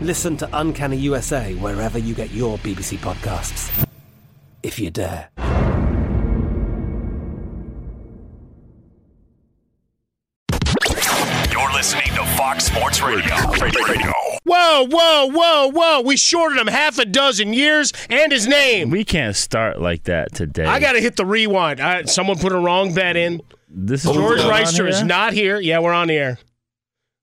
Listen to Uncanny USA wherever you get your BBC podcasts, if you dare. You're listening to Fox Sports Radio. Radio. Whoa, whoa, whoa, whoa. We shorted him half a dozen years and his name. We can't start like that today. I got to hit the rewind. I, someone put a wrong bet in. This is George we're Reister is not here. Yeah, we're on the air.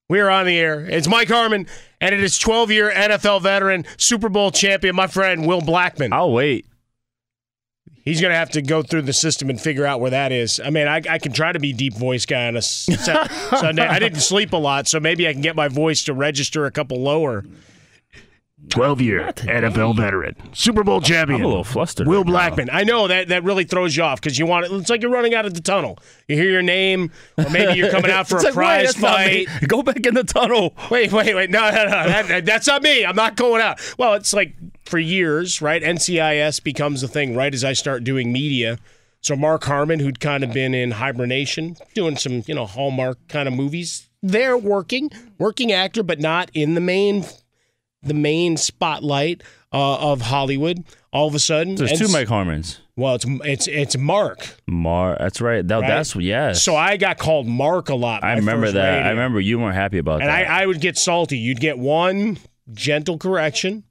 We're on the air. It's Mike Harmon, and it is 12 year NFL veteran, Super Bowl champion, my friend Will Blackman. I'll wait. He's going to have to go through the system and figure out where that is. I mean, I, I can try to be deep voice guy on a Sunday. I didn't sleep a lot, so maybe I can get my voice to register a couple lower. 12 year NFL veteran, Super Bowl champion. I'm a little flustered. Will right now. Blackman. I know that that really throws you off because you want it. It's like you're running out of the tunnel. You hear your name, or maybe you're coming out for a like, prize that's not me. fight. Go back in the tunnel. Wait, wait, wait. No, no, no. That, that's not me. I'm not going out. Well, it's like for years, right? NCIS becomes the thing right as I start doing media. So Mark Harmon, who'd kind of been in hibernation, doing some, you know, Hallmark kind of movies, they're working, working actor, but not in the main, the main spotlight uh, of Hollywood. All of a sudden, There's two Mike Harmons. Well, it's it's it's Mark. Mar. That's right. That, Right? That's yes. So I got called Mark a lot. I remember that. radio. I remember you weren't happy about that. And I. I would get salty. You'd get one gentle correction.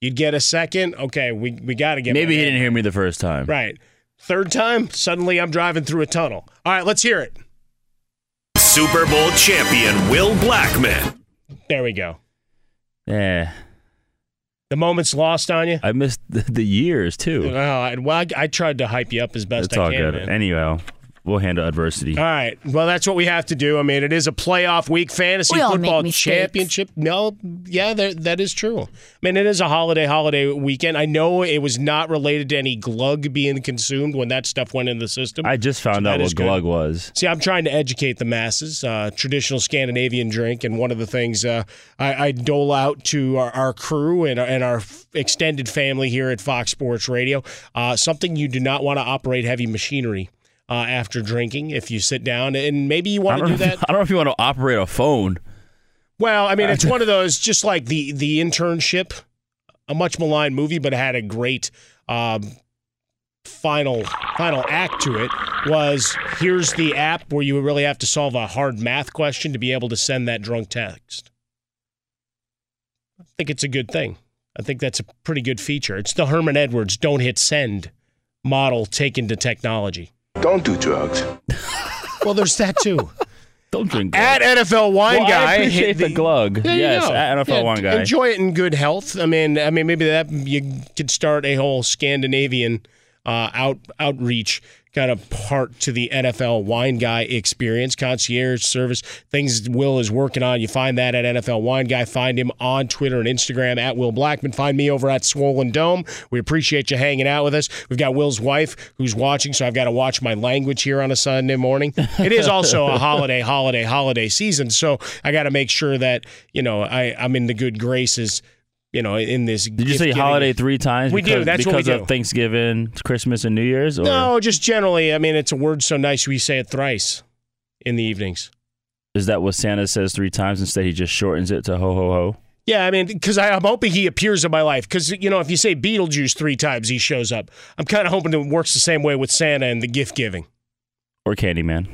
You'd get a second. Okay, we, we got to get Maybe he name didn't hear me the first time. Right. Third time, suddenly I'm driving through a tunnel. All right, let's hear it. Super Bowl champion Will Blackman. There we go. Yeah. The moment's lost on you. I missed the, the years too. Well, I, well, I, I tried to hype you up as best It's I all can. good. man. Anyhow, we'll handle adversity. All right. Well, that's what we have to do. I mean, it is a playoff week fantasy We football championship. No, yeah, that, that is true. I mean, it is a holiday holiday weekend. I know it was not related to any glug being consumed when that stuff went in the system. I just found So out that is what good. glug was. See, I'm trying to educate the masses. Uh, traditional Scandinavian drink, and one of the things uh, I, I dole out to our, our crew and, and our extended family here at Fox Sports Radio, uh, something you do not want to operate heavy machinery uh, after drinking. If you sit down, and maybe you want to do that. if, I don't know if you want to operate a phone. Well, I mean, it's one of those just like the the internship, a much maligned movie, but had a great um, final final act to it. Was here's the app where you really have to solve a hard math question to be able to send that drunk text. I think it's a good thing. I think that's a pretty good feature. It's the Herman Edwards "Don't hit send" model taken to technology. Don't do drugs. Well, there's that too. Don't drink. At NFL Wine Well, Guy, I appreciate hit the, glug. There you yes, at NFL Yeah, Wine Guy. Enjoy it in good health. I mean, I mean, maybe that you could start a whole Scandinavian uh, out outreach kind of part to the NFL Wine Guy experience, concierge service, things Will is working on. You find that at NFL Wine Guy. Find him on Twitter and Instagram at Will Blackman. Find me over at Swollen Dome. We appreciate you hanging out with us. We've got Will's wife who's watching, so I've got to watch my language here on a Sunday morning. It is also a holiday, holiday, holiday season, so I got to make sure that you know I, I'm in the good graces. You know, in this. Did you say holiday three times? We because, do. That's what we because do. of Thanksgiving, Christmas, and New Year's. Or? No, just generally. I mean, it's a word so nice we say it thrice in the evenings. Is that what Santa says three times? Instead, he just shortens it to ho ho ho. Yeah, I mean, because I'm hoping he appears in my life. Because you know, if you say Beetlejuice three times, he shows up. I'm kind of hoping it works the same way with Santa and the gift giving. Or Candyman.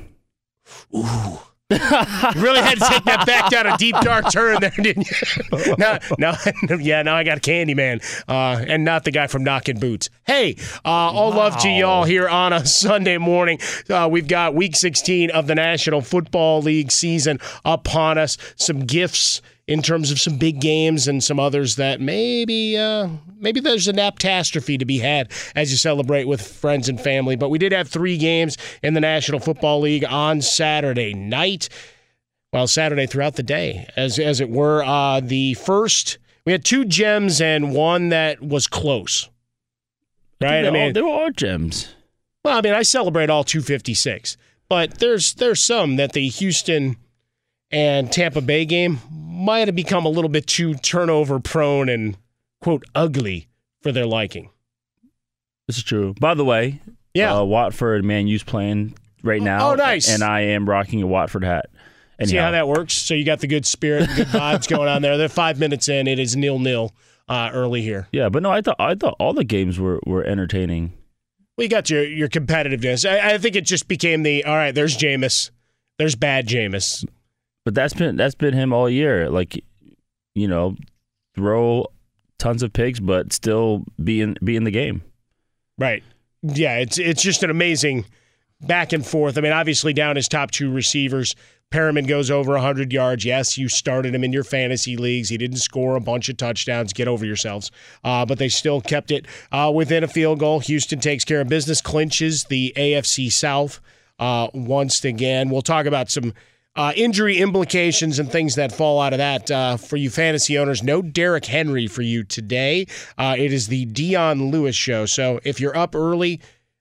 Ooh. You really had to take that back down a deep dark turn there, didn't you? now, now, yeah, now I got Candyman, uh, and not the guy from Knocking Boots. Hey, uh, all love to y'all here on a Sunday morning. Uh, we've got Week 16 of the National Football League season upon us. Some gifts in terms of some big games and some others that maybe uh, maybe there's an aptastrophe to be had as you celebrate with friends and family. But we did have three games in the National Football League on Saturday night. Well, Saturday throughout the day, as as it were. Uh, the first we had two gems and one that was close. Right? I mean, all, they were gems. well, I mean, I celebrate all 256, but there's there's some that the Houston and Tampa Bay game might have become a little bit too turnover prone and quote ugly for their liking. This is true. By the way, Yeah. uh, Watford Man U's playing right now. oh, nice. And I am rocking a Watford hat. Anyhow, See how that works? So you got the good spirit, good vibes going on there. They're five minutes in. It is nil nil uh, early here. Yeah, but no, I thought I thought all the games were, were entertaining. Well, you got your your competitiveness. I, I think it just became the all right. There's Jameis. There's bad Jameis. But that's been that's been him all year. Like, you know, throw tons of picks, but still be in be in the game. Right. Yeah, it's it's just an amazing back and forth. I mean, obviously down his top two receivers. Perriman goes over 100 yards. Yes, you started him in your fantasy leagues. He didn't score a bunch of touchdowns. Get over yourselves. Uh, but they still kept it uh, within a field goal. Houston takes care of business, clinches the AFC South uh, once again. We'll talk about some uh, injury implications and things that fall out of that uh, for you fantasy owners. No Derrick Henry for you today. Uh, it is the Dion Lewis show. So if you're up early,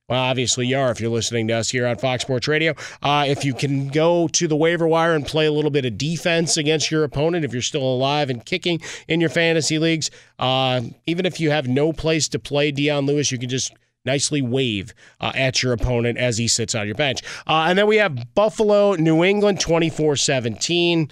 well, obviously you are if you're listening to us here on Fox Sports Radio. Uh, if you can go to the waiver wire and play a little bit of defense against your opponent, if you're still alive and kicking in your fantasy leagues, uh, even if you have no place to play Dion Lewis, you can just nicely wave uh, at your opponent as he sits on your bench. Uh, and then we have Buffalo, New England, 24 17.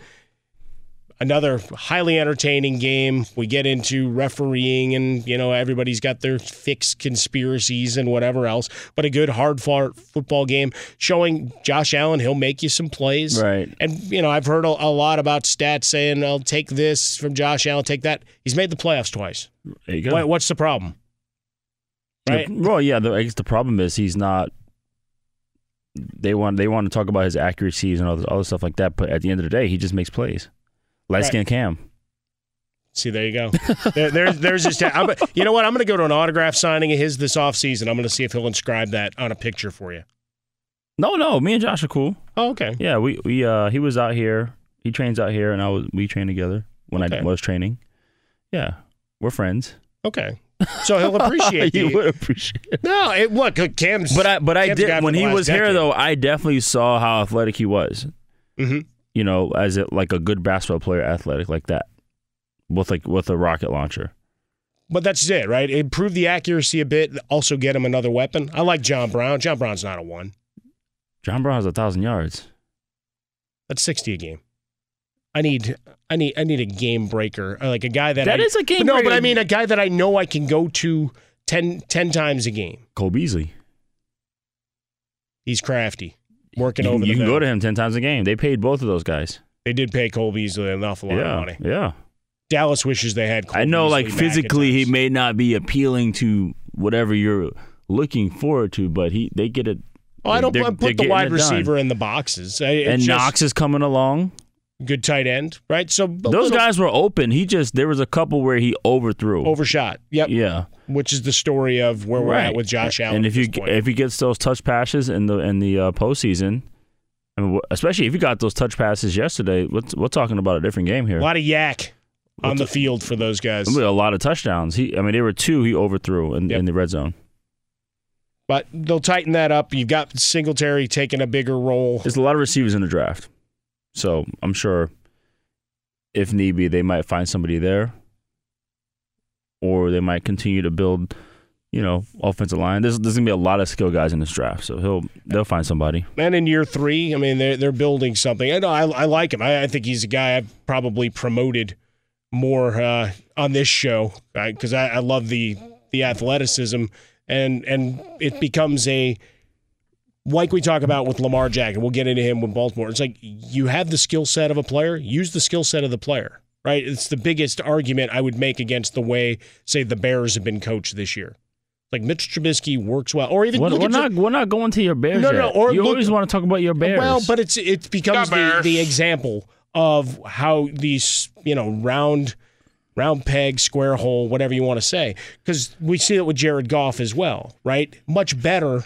Another highly entertaining game. We get into refereeing, and you know everybody's got their fixed conspiracies and whatever else. But a good hard fought football game showing Josh Allen he'll make you some plays. Right. And you know I've heard a, a lot about stats saying I'll take this from Josh Allen, take that. He's made the playoffs twice. There you go. What, what's the problem? Right. Well, yeah. The, I guess the problem is he's not. They want they want to talk about his accuracies and all this other stuff like that, but at the end of the day, he just makes plays. Light skin Cam. See, there you go. there, there's there's just I'm, you know what? I'm going to go to an autograph signing of his this offseason. I'm going to see if he'll inscribe that on a picture for you. No, no, me and Josh are cool. Oh, okay. Yeah, we we uh he was out here. He trains out here, and I was we train together when Okay. I was training. Yeah, we're friends. Okay. So he'll appreciate you would appreciate. It. No, it, look, Cam's. But I but I Cam's did when he was here though. I definitely saw how athletic he was. Mhm. You know, as it like a good basketball player, athletic like that, with like with a rocket launcher. But that's it, right? Improve the accuracy a bit. Also, get him another weapon. I like John Brown. John Brown's not a one. John Brown has a thousand yards. That's sixty a game. I need, I need, I need a game breaker, uh, like a guy that That I, is a game No, but. I mean a guy that I know I can go to 10, 10 times a game. Cole Beasley. He's crafty, working You, over. you the can go to him ten times a game. They paid both of those guys. They did pay Cole Beasley an awful lot yeah, of money. yeah. Dallas wishes they had. Cole I know, Beasley like back physically, he may not be appealing to whatever you're looking forward to, but he they get it. Oh, I don't put the wide it done. receiver in the boxes. It's And just- Knox is coming along. Good tight end, right? So Those little guys were open. He just there was a couple where he overthrew. overshot. Yep. yeah. Which is the story of where we're at with Josh Allen. And if you point. if he gets those touch passes in the in the uh, postseason, I mean, especially if you got those touch passes yesterday, we're, we're talking about a different game here. a lot of yak on the field for those guys. A lot of touchdowns. He, I mean, there were two he overthrew in, Yep. in the red zone. But they'll tighten that up. You've got Singletary taking a bigger role. There's a lot of receivers in the draft, so I'm sure if need be, they might find somebody there, or they might continue to build, you know, offensive line. There's, there's gonna be a lot of skill guys in this draft, so he'll they'll find somebody. And in year three, I mean, they're they're building something. I know I, I like him. I, I think he's a guy I've probably promoted more uh, on this show because I, I love the the athleticism and and it becomes a like we talk about with Lamar Jackson. We'll get into him with Baltimore. It's like you have the skill set of a player, use the skill set of the player. Right? It's the biggest argument I would make against the way, say, the Bears have been coached this year. Like Mitch Trubisky works well, or even We're, look we're at your- not we're not going to your Bears. No, no, yet. or you look- always want to talk about your Bears. Well, but it's it becomes The the, the example of how these you know round round peg square hole whatever you want to say because we see it with Jared Goff as well right much better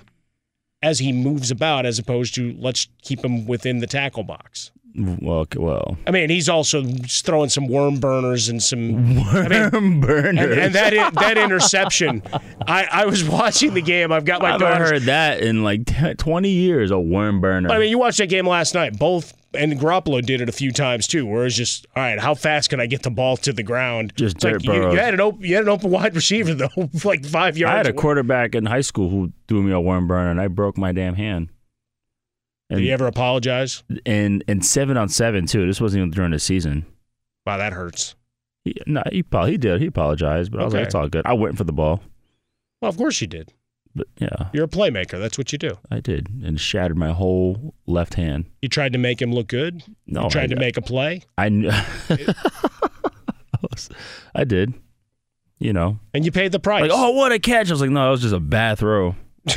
as he moves about as opposed to let's keep him within the tackle box well, well, I mean he's also throwing some worm burners and some I mean, worm burners. and, and that that interception I, I was watching the game I've got my. I my haven't daughter's heard that in like t- 20 years. A worm burner. I mean, you watched that game last night. Both and Garoppolo did it a few times too, where it's just all right. How fast can I get the ball to the ground? Just like you, you had an open, you had an open wide receiver though, like five yards. I had a away. quarterback in high school who threw me a worm burner, and I broke my damn hand. Did And he ever apologize? and and seven on seven too. This wasn't even during the season. Wow, that hurts. He, no, he probably he did. He apologized, but I was Okay. like, it's all good. I went for the ball, Well, of course you did. but yeah, You're a playmaker. That's what you do. I did, and shattered my whole left hand. You tried to make him look good. No, you tried I, to make a play, I I did. You know, and you paid the price. like oh, what a catch! I was like, no, it was just a bad throw.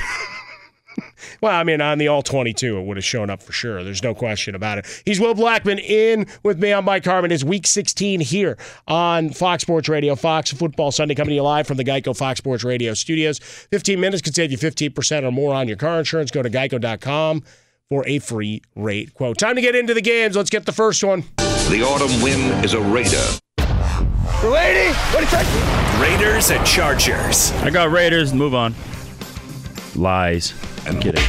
Well, I mean, on the all 22, it would have shown up for sure. There's no question about it. He's Will Blackman in with me. I'm Mike Harmon. It's week 16 here on Fox Sports Radio, Fox Football Sunday, coming to you live from the Geico Fox Sports Radio studios. 15 minutes could save you 15% or more on your car insurance. Go to geico.com for a free rate quote. Time to get into the games. Let's get the first one. The autumn wind is a raider. Lady, what do you take? Raiders and Chargers. I got Raiders. Move on. Lies. I'm kidding.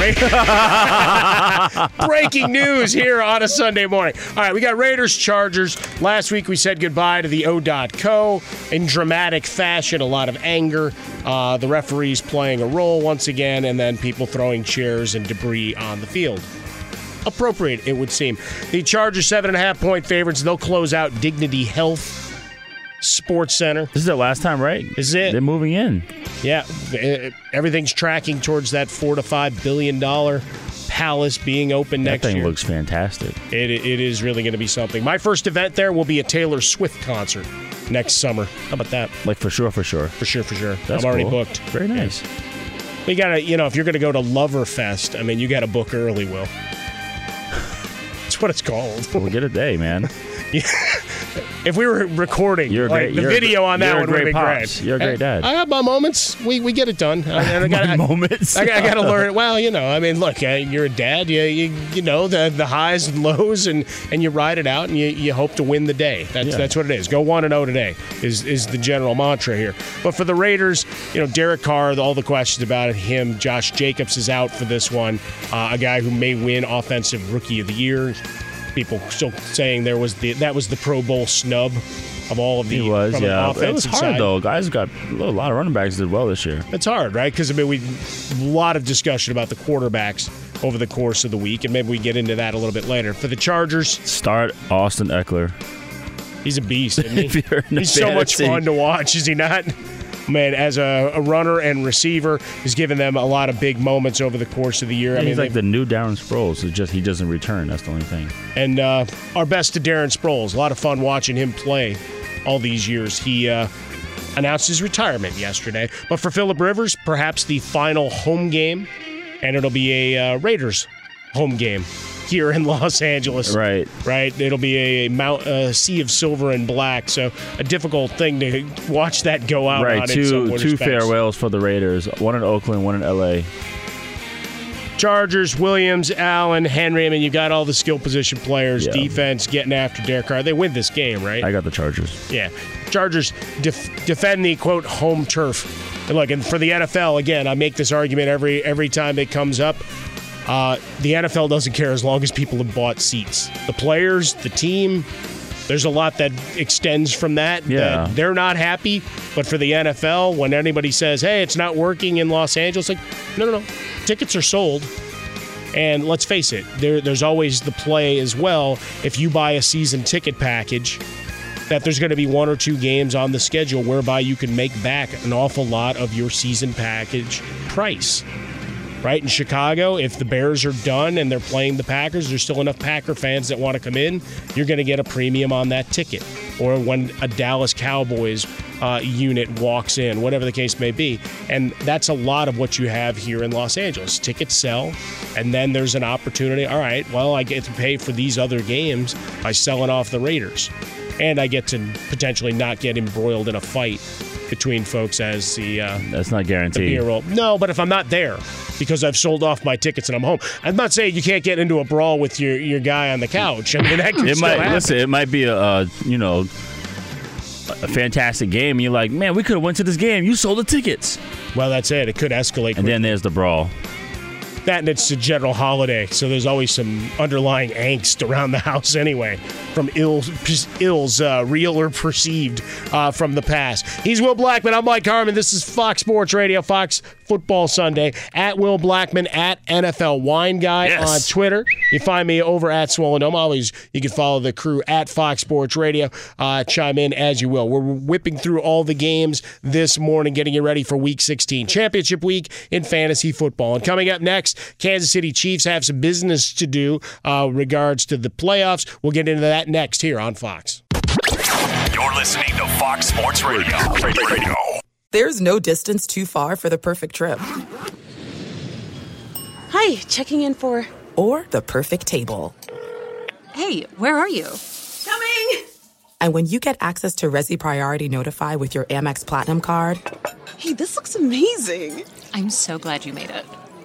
Breaking news here on a Sunday morning. All right, we got Raiders Chargers. Last week we said goodbye to the O.co in dramatic fashion, a lot of anger. Uh, the referees playing a role once again, and then people throwing chairs and debris on the field. Appropriate, it would seem. The Chargers, seven and a half point favorites. They'll close out Dignity Health Sports Center. This is the last time, right? Is it. They're moving in. Yeah, eh, everything's tracking towards that four to five billion dollar palace being open That next thing year. looks fantastic. It, it is really going to be something. My first event there will be a Taylor Swift concert next summer. How about that? Like for sure, for sure. For sure, for sure. That's I'm already cool. booked. Very nice. You gotta, you know, if you're going to go to Loverfest, I mean, you got to book early, Will. That's what it's called. We'll get a day, man. If we were recording, You're like great- the you're a- video on that you're a one would be pops. great. You're a great dad. I have my moments. We we get it done. I, I got My moments. I, got to learn. Well, you know, I mean, look, uh, you're a dad. You, you you know the the highs and lows, and and you ride it out, and you, you hope to win the day. That's Yeah. that's what it is. Go one and zero today is is the general mantra here. But for the Raiders, you know, Derek Carr, all the questions about him, Josh Jacobs is out for this one. Uh, a guy who may win Offensive Rookie of the Year. People still saying there was the that was the Pro Bowl snub of all of the He was, from yeah. It was hard side. though. Guys got a lot of running backs did well this year. It's hard, right? Because I mean, we a lot of discussion about the quarterbacks over the course of the week, and maybe we get into that a little bit later. For the Chargers, Start Austin Ekeler. he's a beast. Isn't he? If you're in he's so much fun to watch, is he not? Man, as a, a runner and receiver, he's given them a lot of big moments over the course of the year. I mean, he's like the new Darren Sproles. It's just he doesn't return. That's the only thing. and uh, our best to Darren Sproles. A lot of fun watching him play all these years. He uh, announced his retirement yesterday. But for Philip Rivers, perhaps the final home game, and it'll be a uh, Raiders home game. Here in Los Angeles. Right. Right. It'll be a, mount, a sea of silver and black. So a difficult thing to watch that go out right. on. Two two farewells for the Raiders. One in Oakland, one in L.A. Chargers, Williams, Allen, Henry. I mean, you got all the skill position players, Yeah. defense getting after Derek Carr. They win this game, right? I got the Chargers. Yeah. Chargers def- defend the quote home turf. And look, and for the NFL, again, I make this argument every every time it comes up. Uh, the NFL doesn't care as long as people have bought seats. The players, the team, there's a lot that extends from that. Yeah. that they're not happy. But for the NFL, when anybody says, hey, it's not working in Los Angeles, like, no, no, no. Tickets are sold. And let's face it, there, there's always the play as well. If you buy a season ticket package, that there's going to be one or two games on the schedule whereby you can make back an awful lot of your season package price. Right in Chicago, if the Bears are done and they're playing the Packers, there's still enough Packer fans that want to come in. You're going to get a premium on that ticket. Or when a Dallas Cowboys uh, unit walks in, whatever the case may be. And that's a lot of what you have here in Los Angeles. Tickets sell, and then there's an opportunity. All right, well, I get to pay for these other games by selling off the Raiders. And I get to potentially not get embroiled in a fight between folks as the uh, That's not guaranteed. No, but if I'm not there because I've sold off my tickets and I'm home, I'm not saying you can't get into a brawl with your, your guy on the couch. I mean, that can It still might happen. listen. It might be a, uh you know a fantastic game, and you're like, man, we could have went to this game. You sold the tickets, Well, that's it. It could escalate. and then there's the brawl. That and it's a general holiday, so there's always some underlying angst around the house anyway, from ills, ills uh, real or perceived uh, from the past. He's Will Blackman. I'm Mike Harmon. This is Fox Sports Radio, Fox Football Sunday. At Will Blackman, at NFL Wine Guy Yes. on Twitter. You find me over at Swollen Dome. Always, you can follow the crew at Fox Sports Radio. Uh, chime in as you will. We're whipping through all the games this morning, getting you ready for Week 16, Championship Week in fantasy football. And coming up next, Kansas City Chiefs have some business to do uh, regards to the playoffs. We'll get into that next here on Fox. You're listening to Fox Sports Radio. Radio. There's no distance too far for the perfect trip. Hi, checking in for. Or the perfect table. Hey, where are you? Coming! And when you get access to Resy Priority Notify with your Amex Platinum card Hey, this looks amazing. I'm so glad you made it.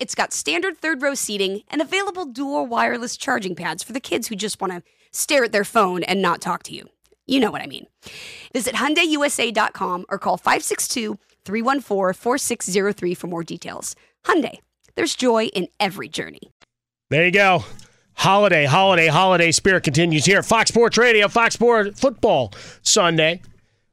it's got standard third row seating and available dual wireless charging pads for the kids who just want to stare at their phone and not talk to you. You know what I mean. Visit HyundaiUSA.com or call 562-314-4603 for more details. Hyundai, there's joy in every journey. There you go. Holiday, holiday, holiday spirit continues here. Fox Sports Radio, Fox Sports Football Sunday.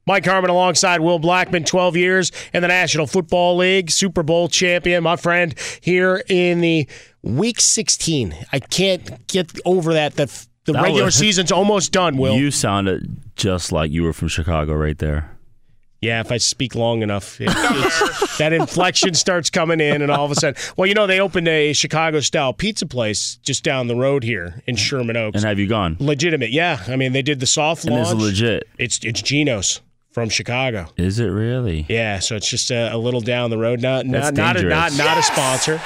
Mike Harmon alongside Will Blackman, 12 years in the National Football League, Super Bowl champion, my friend, here in the Week 16. I can't get over that. The, the That regular was- season's almost done, Will. You sounded just like you were from Chicago right there. Yeah, if I speak long enough, it, that inflection starts coming in, and all of a sudden, well, you know, they opened a Chicago style pizza place just down the road here in Sherman Oaks. And have you gone? Legitimate, yeah. I mean, they did the soft And launch. it's legit. It's it's Gino's from Chicago. Is it really? Yeah, so it's just a, a little down the road. Not not That's not a, not, dangerous. not a sponsor.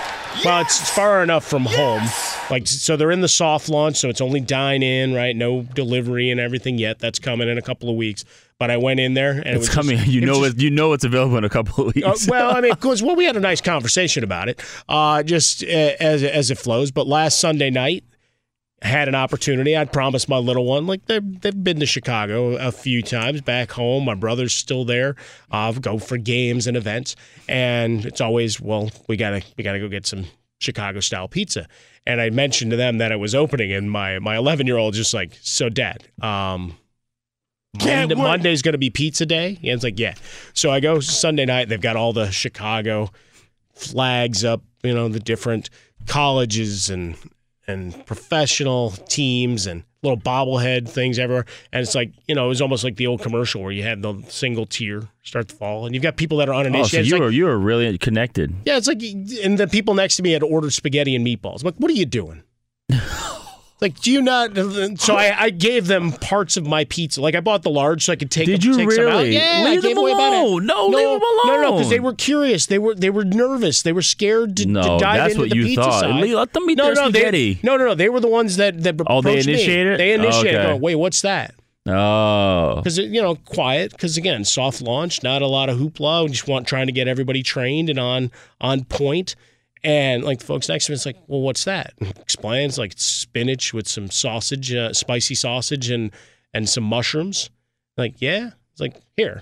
Well, it's far enough from home. Like so, they're in the soft launch, so it's only dine in, right? No delivery and everything yet. That's coming in a couple of weeks. But I went in there and it It's was coming. Just, you it know just- it. You know it's available in a couple of weeks. uh, well, I mean, because well, we had a nice conversation about it, uh, just uh, as as it flows. But last Sunday night, I had an opportunity. I'd promised my little one, like they've they've been to Chicago a few times back home. My brother's still there. Uh, go for games and events, and it's always well, we gotta we gotta go get some Chicago style pizza. And I mentioned to them that it was opening, and my my 11 year old just like, so dad, um, Monday, Monday's going to be pizza day. Yeah, it's like, yeah. So I go Sunday night. They've got all the Chicago flags up, you know, the different colleges and and professional teams and little bobblehead things everywhere. And it's like, you know, it was almost like the old commercial where you had the single tier start to fall, and you've got people that are uninitiated. oh, so. It's you like- were you were really connected. yeah, it's like, and the people next to me had ordered spaghetti and meatballs. I'm like, what are you doing? like, do you not? So I, I gave them parts of my pizza. Like, I bought the large so I could take. Did you take some out. really? Yeah, I Leave gave them away about it. alone. No, no, leave them alone. No, no, because they were curious. They were they were nervous. They were scared to, to No, dive that's into what the you pizza thought. side. Let them eat no, their no, spaghetti. They, no, no, no. They were the ones that that Oh, they approached me. initiated? They initiated. Okay. Going, Wait, what's that? Oh, because you know quiet because again soft launch not a lot of hoopla we just want trying to get everybody trained and on on point and like the folks next to me it's like well what's that explains like spinach with some sausage uh, spicy sausage and and some mushrooms like yeah it's like here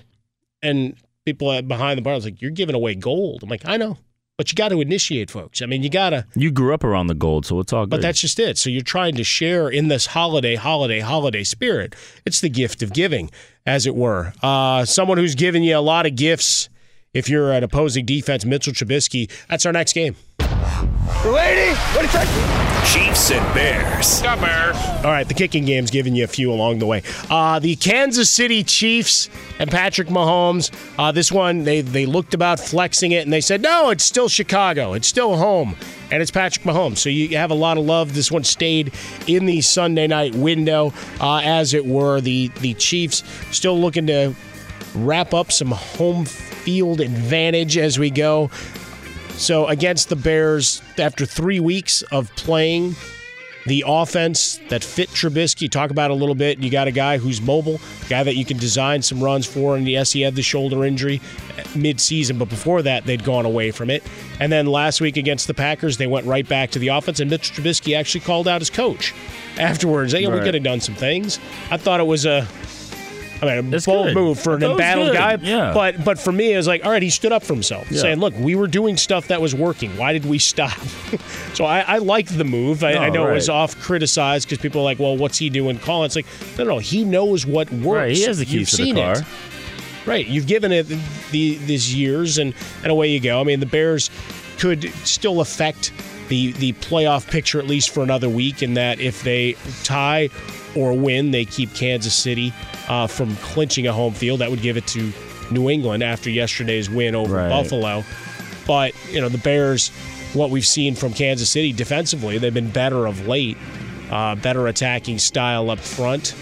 and people behind the bar was like you're giving away gold i'm like i know but you got to initiate folks i mean you got to you grew up around the gold, so it's all good. but that's just it. So you're trying to share in this holiday, holiday, holiday spirit. It's the gift of giving, as it were. Uh, someone who's given you a lot of gifts. If you're an opposing defense, Mitchell Trubisky. That's our next game. Lady, what is that? Chiefs and Bears. Got Bears. All right, the kicking game's giving you a few along the way. Uh, the Kansas City Chiefs and Patrick Mahomes. Uh, this one, they they looked about flexing it, and they said, no, it's still Chicago. It's still home, and it's Patrick Mahomes. So you have a lot of love. This one stayed in the Sunday night window, uh, as it were. The the Chiefs still looking to wrap up some home field advantage as we go. So against the Bears, after three weeks of playing the offense that fit Trubisky, talk about a little bit. You got a guy who's mobile, a guy that you can design some runs for, and yes, he had the shoulder injury mid-season, but before that, they'd gone away from it. And then last week against the Packers, they went right back to the offense, and Mitch Trubisky actually called out his coach afterwards. Hey, we could have done some things. I thought it was a. I mean, a That's bold good. move for an That was embattled good. guy, Yeah. but but for me, it was like, all right, he stood up for himself, Yeah. saying, "Look, we were doing stuff that was working. Why did we stop?" so I, I like the move. I, No, I know it was right. off criticized because people are like, "Well, what's he doing?" Calling it's like, no, no, he knows what works. Right, he has the keys You've to the seen car. It. Right, you've given it the these years, and and away you go. I mean, the Bears could still affect the the playoff picture at least for another week. In that, if they tie or win, they keep Kansas City uh, from clinching a home field. That would give it to New England after yesterday's win over Right. Buffalo. But you know, the Bears, what we've seen from Kansas City defensively, they've been better of late, uh, better attacking style up front.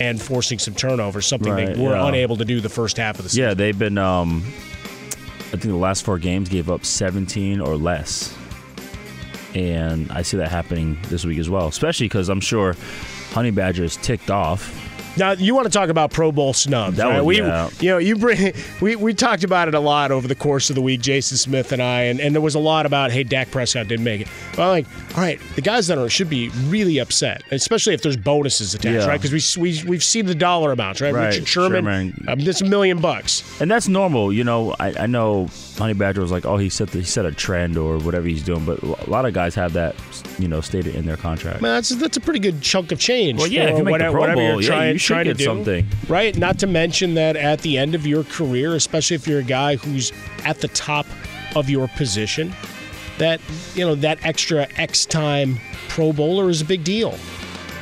And forcing some turnovers, something Right, they were yeah. unable to do the first half of the season. yeah, they've been. Um, I think the last four games gave up 17 or less, and I see that happening this week as well. Especially because I'm sure Honey Badger is ticked off. Now you want to talk about Pro Bowl snubs? That right? we, yeah. you know, you bring we, we talked about it a lot over the course of the week, Jason Smith and I, and, and there was a lot about hey, Dak Prescott didn't make it. Well, like, all right, the guys that are should be really upset, especially if there's bonuses attached, Yeah. right? Because we, we we've seen the dollar amounts, right? Right, Richard Sherman, Sherman. Um, this a million bucks. And that's normal, you know. I, I know Honey Badger was like, oh, he set the, he set a trend or whatever he's doing, but a lot of guys have that, you know, stated in their contract. Man, that's that's a pretty good chunk of change. Well, yeah, if you make the Pro Bowl, you're yeah, trying, you trying to do, something. right? Not to mention that at the end of your career, especially if you're a guy who's at the top of your position, that you know that extra X time Pro Bowler is a big deal,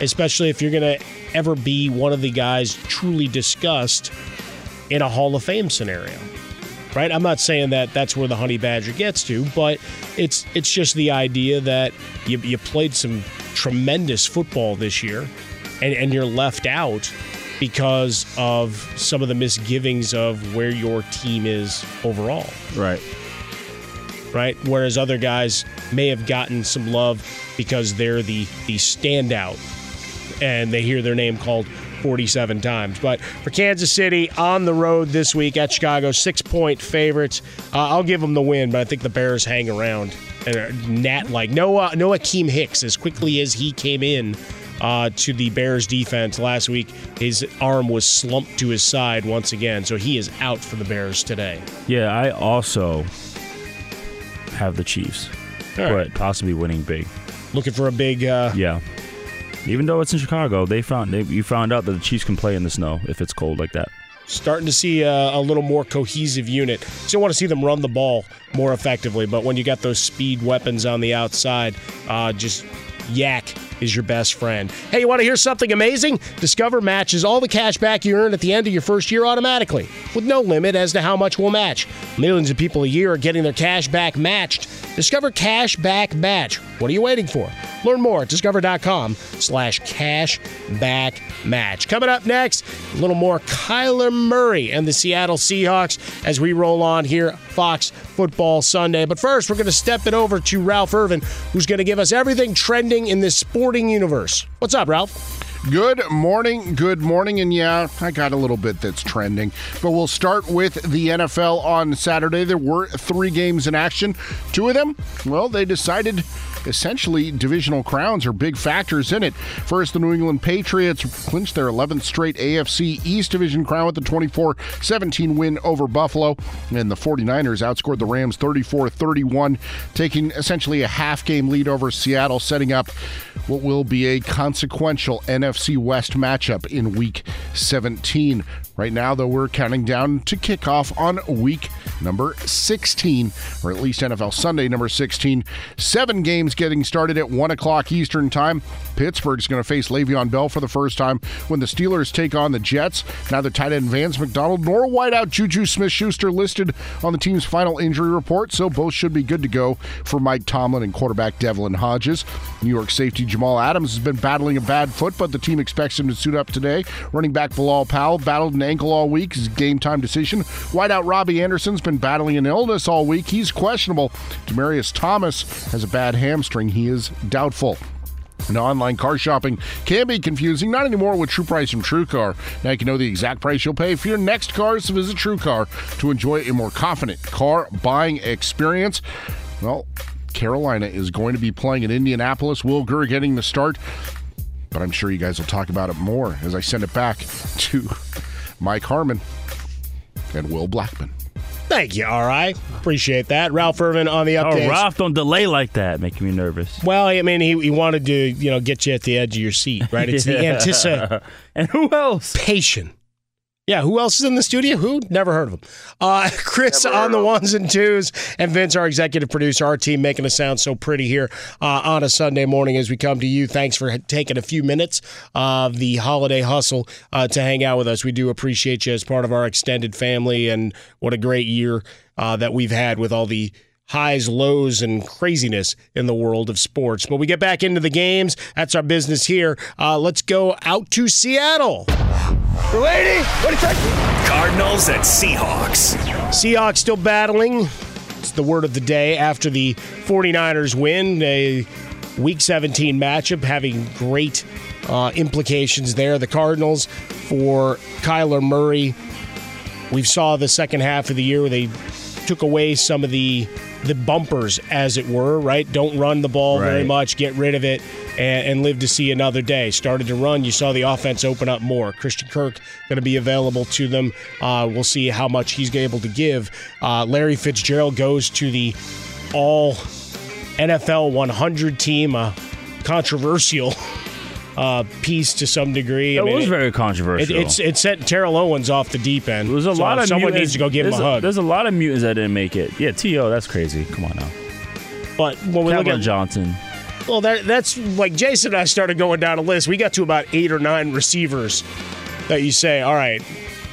especially if you're going to ever be one of the guys truly discussed in a Hall of Fame scenario. Right? I'm not saying that that's where the Honey Badger gets to, but it's it's just the idea that you, you played some tremendous football this year and, and you're left out because of some of the misgivings of where your team is overall. Right. Right? Whereas other guys may have gotten some love because they're the the standout and they hear their name called 47 times. But for Kansas City on the road this week at Chicago, six point favorites. Uh, I'll give them the win, but I think the Bears hang around and are Nat like Noah Noah Keem Hicks as quickly as he came in. Uh, to the Bears defense last week, his arm was slumped to his side once again, so he is out for the Bears today. Yeah, I also have the Chiefs, but possibly winning big. Looking for a big. Uh, Yeah. Even though it's in Chicago, they found they, you found out that the Chiefs can play in the snow if it's cold like that. starting to see a, a little more cohesive unit. Still want to see them run the ball more effectively, but when you got those speed weapons on the outside, uh, just yak is your best friend. Hey, you want to hear something amazing? Discover matches all the cash back you earn at the end of your first year automatically, with no limit as to how much will match. Millions of people a year are getting their cash back matched. Discover Cash Back Match. What are you waiting for? Learn more at discover.com slash cash back match. Coming up next, a little more Kyler Murray and the Seattle Seahawks as we roll on here, Fox Football Sunday. But first, we're going to step it over to Ralph Irvin, who's going to give us everything trending in this sporting universe. What's up, Ralph? Good morning, good morning, and yeah, I got a little bit that's trending. But we'll start with the NFL on Saturday. There were three games in action. Two of them, well, they decided essentially divisional crowns are big factors in it. First, the New England Patriots clinched their 11th straight AFC East Division crown with the 24 17 win over Buffalo. And the 49ers outscored the Rams 34 31, taking essentially a half game lead over Seattle, setting up what will be a consequential NFC West matchup in week 17. Right now, though, we're counting down to kickoff on week number 16, or at least NFL Sunday number 16. Seven games getting started at 1 o'clock Eastern Time. Pittsburgh's going to face Le'Veon Bell for the first time when the Steelers take on the Jets. Neither tight end Vance McDonald nor wideout Juju Smith Schuster listed on the team's final injury report, so both should be good to go for Mike Tomlin and quarterback Devlin Hodges. New York safety Jamal Adams has been battling a bad foot, but the team expects him to suit up today. Running back Bilal Powell battled an ankle all week. His game time decision. Wideout Robbie Anderson's been battling an illness all week. He's questionable. Demaryius Thomas has a bad hamstring. He is doubtful. And online car shopping can be confusing, not anymore with True Price from TrueCar. Now you can know the exact price you'll pay for your next car, so visit TrueCar to enjoy a more confident car buying experience. Well, Carolina is going to be playing in Indianapolis. Will Grier getting the start, but I'm sure you guys will talk about it more as I send it back to Mike Harmon and Will Blackman. Thank you, all right. Appreciate that. Ralph Irvin on the updates. Oh. Ralph, don't delay like that, making me nervous. Well, I mean, he, he wanted to, you know, get you at the edge of your seat, right? It's the anticipation. And who else? Patient. Yeah, who else is in the studio? Who? Never heard of him. Uh, Chris on the ones and twos, and Vince, our executive producer, our team making us sound so pretty here uh, on a Sunday morning as we come to you. Thanks for taking a few minutes of the holiday hustle uh, to hang out with us. We do appreciate you as part of our extended family, and what a great year uh, that we've had with all the highs, lows, and craziness in the world of sports. But we get back into the games. That's our business here. Uh, let's go out to Seattle. Lady, what what is that? Cardinals and Seahawks. Seahawks still battling. It's the word of the day after the 49ers win. A week 17 matchup having great uh, implications there. The Cardinals for Kyler Murray. We saw the second half of the year where they took away some of the the bumpers, as it were, right? Don't run the ball very much, get rid of it, and, and live to see another day. Started to run, you saw the offense open up more. Christian Kirk going to be available to them. Uh, we'll see how much he's able to give. Uh, Larry Fitzgerald goes to the all NFL 100 team, a controversial uh, piece to some degree. It was very controversial. It, it's it sent Terrell Owens off the deep end. There's a So lot of someone mutants- needs to go give him a there's hug. There's a lot of mutants that didn't make it. Yeah, T.O., that's crazy. Come on now. But when we look Kevin at Johnson. Well, that, that's like Jason and I started going down a list. We got to about eight or nine receivers that you say, all right,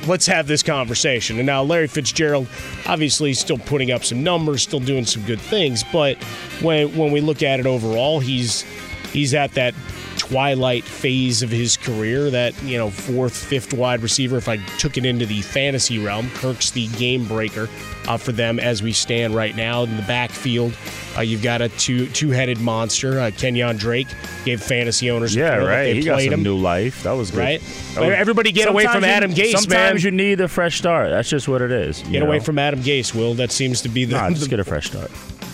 let's have this conversation. And now Larry Fitzgerald, obviously, still putting up some numbers, still doing some good things. But when when we look at it overall, he's he's at that twilight phase of his career, that, you know, fourth, fifth wide receiver. If I took it into the fantasy realm, Kirk's the game breaker uh, for them as we stand right now in the backfield. Uh, you've got a two two headed monster. Uh, Kenyon Drake gave fantasy owners a Yeah, thrill right. They He got played some him. new life. That was good. Right? That was- Everybody get away from you- Adam Gase, man. Sometimes you need a fresh start. That's just what it is. you Get away from Adam Gase, Will. That seems to be the, Nah, just the get a fresh start.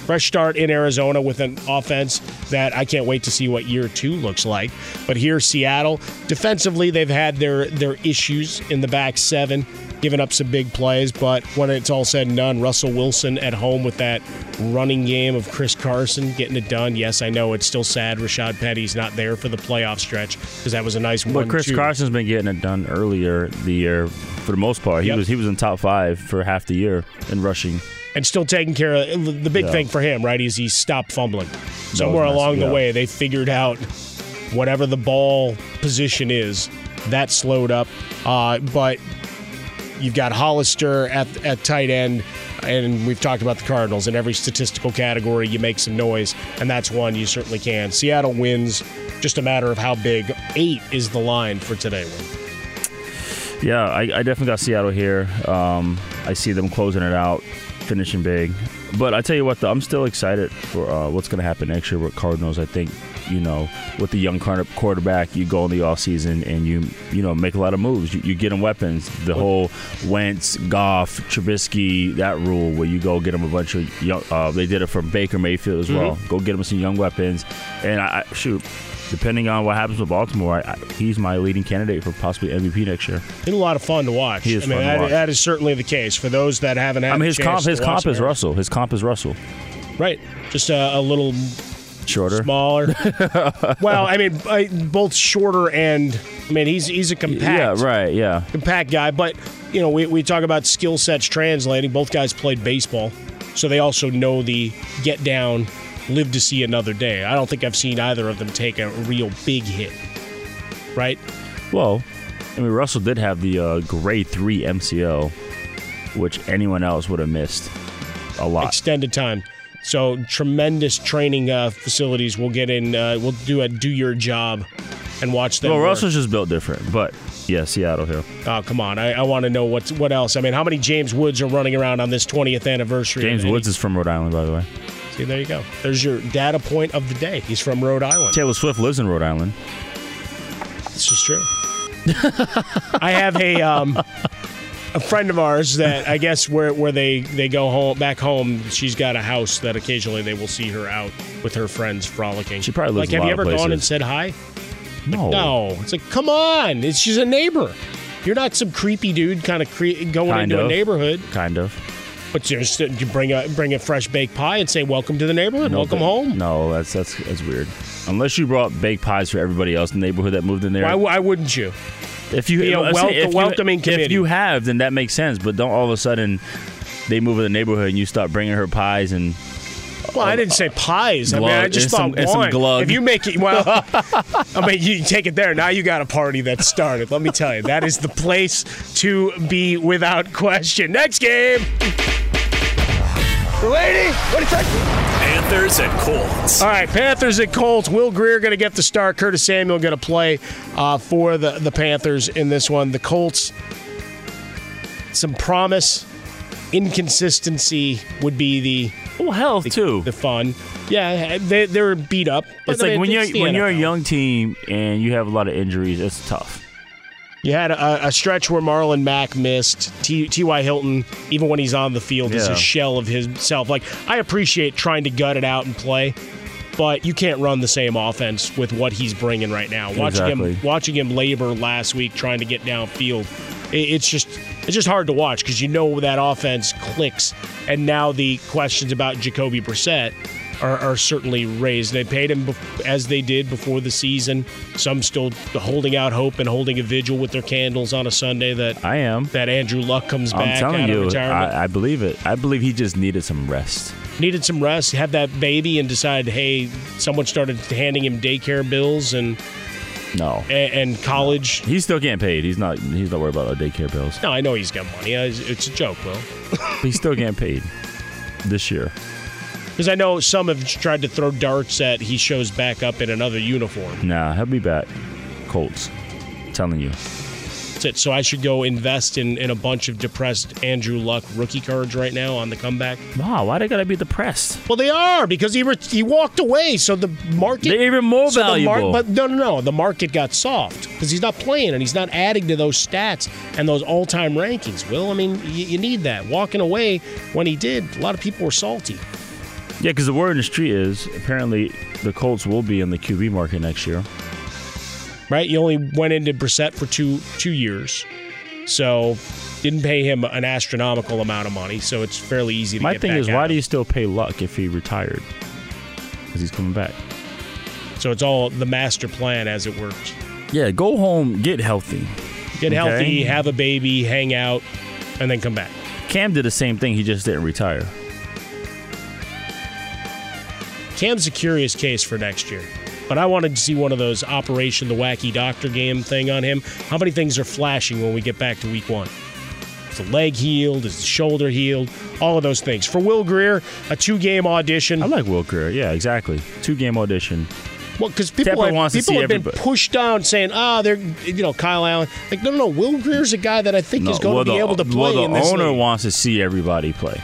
Fresh start in Arizona with an offense that I can't wait to see what year two looks like. But here, Seattle, defensively, they've had their their issues in the back seven, giving up some big plays. But when it's all said and done, Russell Wilson at home with that running game of Chris Carson getting it done. Yes, I know it's still sad Rashaad Penny's not there for the playoff stretch because that was a nice one. But Chris Carson's been getting it done earlier the year for the most part. He Yep. was he was in top five for half the year in rushing. And still taking care of the big Yeah. thing for him, right? Is he stopped fumbling. Somewhere along the yeah. way, they figured out whatever the ball position is, that slowed up. Uh, but you've got Hollister at at tight end, and we've talked about the Cardinals. In every statistical category, you make some noise, and that's one you certainly can. Seattle wins. Just a matter of how big. Eight is the line for today. Yeah, I, I definitely got Seattle here. Um, I see them closing it out, finishing big. But I tell you what, though, I'm still excited for uh, what's going to happen next year with Cardinals. I think you know, with the young quarter- quarterback, you go in the offseason and you you know make a lot of moves. You, you get them weapons. The whole Wentz, Goff, Trubisky, that rule where you go get them a bunch of young. Uh, they did it for Baker Mayfield as well. Go get them some young weapons. And I shoot. Depending on what happens with Baltimore, I, I, he's my leading candidate for possibly MVP next year. Been a lot of fun to watch. He is I mean, fun to watch. that is certainly the case for those that haven't had. I mean, his comp, his comp is. Russell. His comp is Russell. Right. Just a, a little Shorter. smaller. well, I mean, I- both shorter and I mean, he's he's a compact, Yeah, right. Yeah. compact guy. But you know, we we talk about skill sets translating. Both guys played baseball, so they also know the get down, live to see another day. I don't think I've seen either of them take a real big hit. Right. Well, I mean, Russell did have the uh, grade three MCL, which anyone else would have missed a lot. extended time. So tremendous training uh, facilities. We'll get in. Uh, we'll do a do your job and watch them. well, work. Russell's just built different, but yeah, Seattle here. Oh come on! I, I want to know what's what else. I mean, how many James Woods are running around on this 20th anniversary? James Woods is from Rhode Island, by the way. See, there you go. There's your data point of the day. He's from Rhode Island. Taylor Swift lives in Rhode Island. This is true. I have a um, a friend of ours that I guess where where they they go home back home. She's got a house that occasionally they will see her out with her friends frolicking. She probably lives like. a Have you ever gone and said hi? No. No. It's like, come on. It's she's a neighbor. You're not some creepy dude kind of cre- going Kind into a neighborhood. Kind of. But you just you bring a bring a fresh baked pie and say welcome to the neighborhood, No, welcome but- home. No, that's that's that's weird. Unless you brought baked pies for everybody else in the neighborhood that moved in there. Why, why wouldn't you? If you a I'm wel- saying, if you- welcoming if you have, then that makes sense. But don't all of a sudden they move in the neighborhood and you start bringing her pies and Well, I didn't say pies. I mean, I just and thought some- and some one. glug. If you make it, well, I mean, you take it there. Now you got a party that started. Let me tell you, that is the place to be without question. Next game. Lady, what do you think? Panthers and Colts. All right, Panthers and Colts. Will Grier going to get the start. Curtis Samuel going to play uh, for the, the Panthers in this one. The Colts, some promise, inconsistency would be the well health too. The fun, yeah. They they were beat up. but it's like when you're the when you're a young team and you have a lot of injuries, it's tough. You had a, a stretch where Marlon Mack missed. T- T.Y. Hilton, even when he's on the field, is a shell of himself. Like, I appreciate trying to gut it out and play, but you can't run the same offense with what he's bringing right now. Watching Exactly. him, watching him labor last week trying to get downfield, it, it's just it's just hard to watch because you know that offense clicks. And now the questions about Jacoby Brissett are, are certainly raised. They paid him as they did before the season. Some still holding out hope and holding a vigil with their candles on a Sunday that I am that Andrew Luck comes I'm back telling out of you, retirement. I, I believe it. I believe he just needed some rest. Needed some rest, had that baby, and decided, hey, someone started handing him daycare bills and No, and, and college. he's still getting paid. He's not. He's not worried about the daycare bills. No, I know he's got money. It's a joke, Will. He's still getting paid this year. Because I know some have tried to throw darts at he shows back up in another uniform. Nah, he'll be back. Colts, telling you. It. So I should go invest in, in a bunch of depressed Andrew Luck rookie cards right now on the comeback. Wow, why they gotta be depressed? Well, they are because he re- he walked away, so the market They're even more so the mar- valuable. but no, no, no, the market got soft because he's not playing and he's not adding to those stats and those all time rankings. Will I mean you, you need that walking away when he did? A lot of people were salty. Yeah, because the word in the street is apparently the Colts will be in the QB market next year. Right? You only went into Brissett for two two years, so didn't pay him an astronomical amount of money. So it's fairly easy to My thing is, why do you still pay Luck if he retired? Because he's coming back. So it's all the master plan as it works. Yeah, go home, get healthy. Get Okay. healthy, have a baby, hang out, and then come back. Cam did the same thing. He just didn't retire. Cam's a curious case for next year. But I wanted to see one of those Operation the Wacky Doctor game thing on him. How many things are flashing when we get back to week one? Is the leg healed? Is the shoulder healed? All of those things. For Will Grier, a two game audition. I like Will Grier. Yeah, exactly. Two game audition. Well, because people, have, wants to people see have been pushed down saying, ah, they're, you know, Kyle Allen. Like, no, no, no. Will Grier's a guy that I think is going well, to be the- able to play Well, in the this owner league. wants to see everybody play.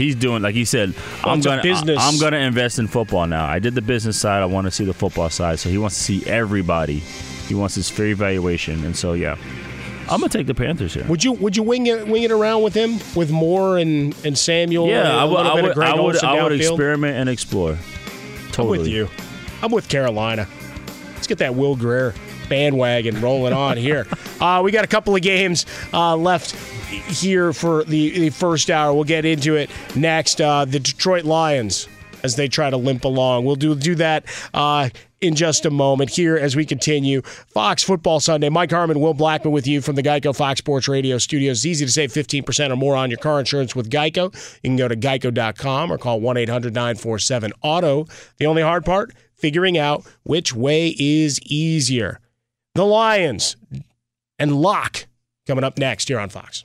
He's doing like he said. I'm gonna business. I'm gonna invest in football now. I did the business side. I want to see the football side. So he wants to see everybody. He wants his fair evaluation. And so yeah, I'm gonna take the Panthers here. Would you would you wing it wing it around with him with Moore and, and Samuel? Yeah, I would. I would. I would, I would experiment and explore. Totally. I'm with you. I'm with Carolina. Let's get that Will Grier bandwagon rolling on here. Uh, we got a couple of games uh, left here for the, the first hour. We'll get into it next. Uh, the Detroit Lions as they try to limp along. We'll do do that. Uh, in just a moment here as we continue. Fox Football Sunday. Mike Harmon, Will Blackmon with you from the Geico Fox Sports Radio studios. It's easy to save 15% or more on your car insurance with Geico. You can go to geico.com or call 1 800 947 Auto. The only hard part, figuring out which way is easier. The Lions and Lock coming up next here on Fox.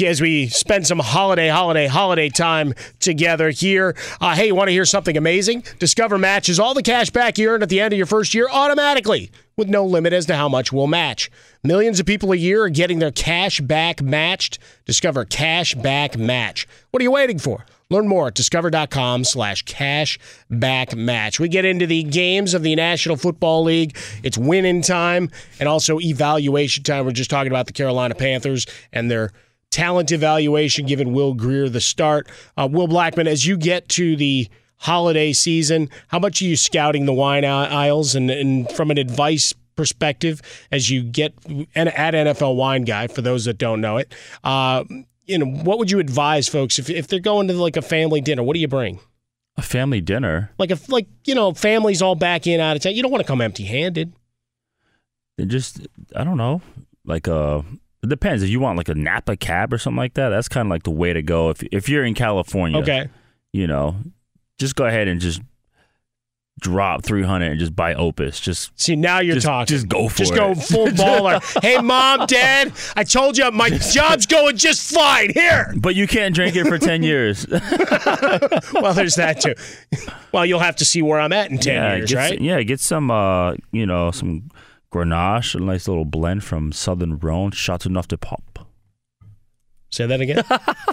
as we spend some holiday, holiday, holiday time together here. Uh, hey, you want to hear something amazing? Discover matches all the cash back you earn at the end of your first year automatically with no limit as to how much we'll match. Millions of people a year are getting their cash back matched. Discover Cash Back Match. What are you waiting for? Learn more at discover.com slash cash back match. We get into the games of the National Football League. It's winning time and also evaluation time. We're just talking about the Carolina Panthers and their talent evaluation given Will Grier the start. Uh, Will Blackmon, as you get to the holiday season, how much are you scouting the wine aisles and, and from an advice perspective as you get and at NFL Wine Guy for those that don't know it? Uh, you know, what would you advise folks if, if they're going to like a family dinner? What do you bring? A family dinner, like if like you know, families all back in out of town. You don't want to come empty handed. Then just I don't know, like a it depends. If you want like a Napa cab or something like that, that's kind of like the way to go. If if you're in California, okay, you know, just go ahead and just drop 300 and just buy Opus. Just see now you're just, talking. Just go for just it. Just go full baller. hey, mom, dad, I told you my job's going just fine here. But you can't drink it for 10 years. well, there's that too. Well, you'll have to see where I'm at in 10 yeah, years, right? Yeah, get some, uh, you know, some Grenache, a nice little blend from Southern Rhone, Chateauneuf de Pop. Say that again.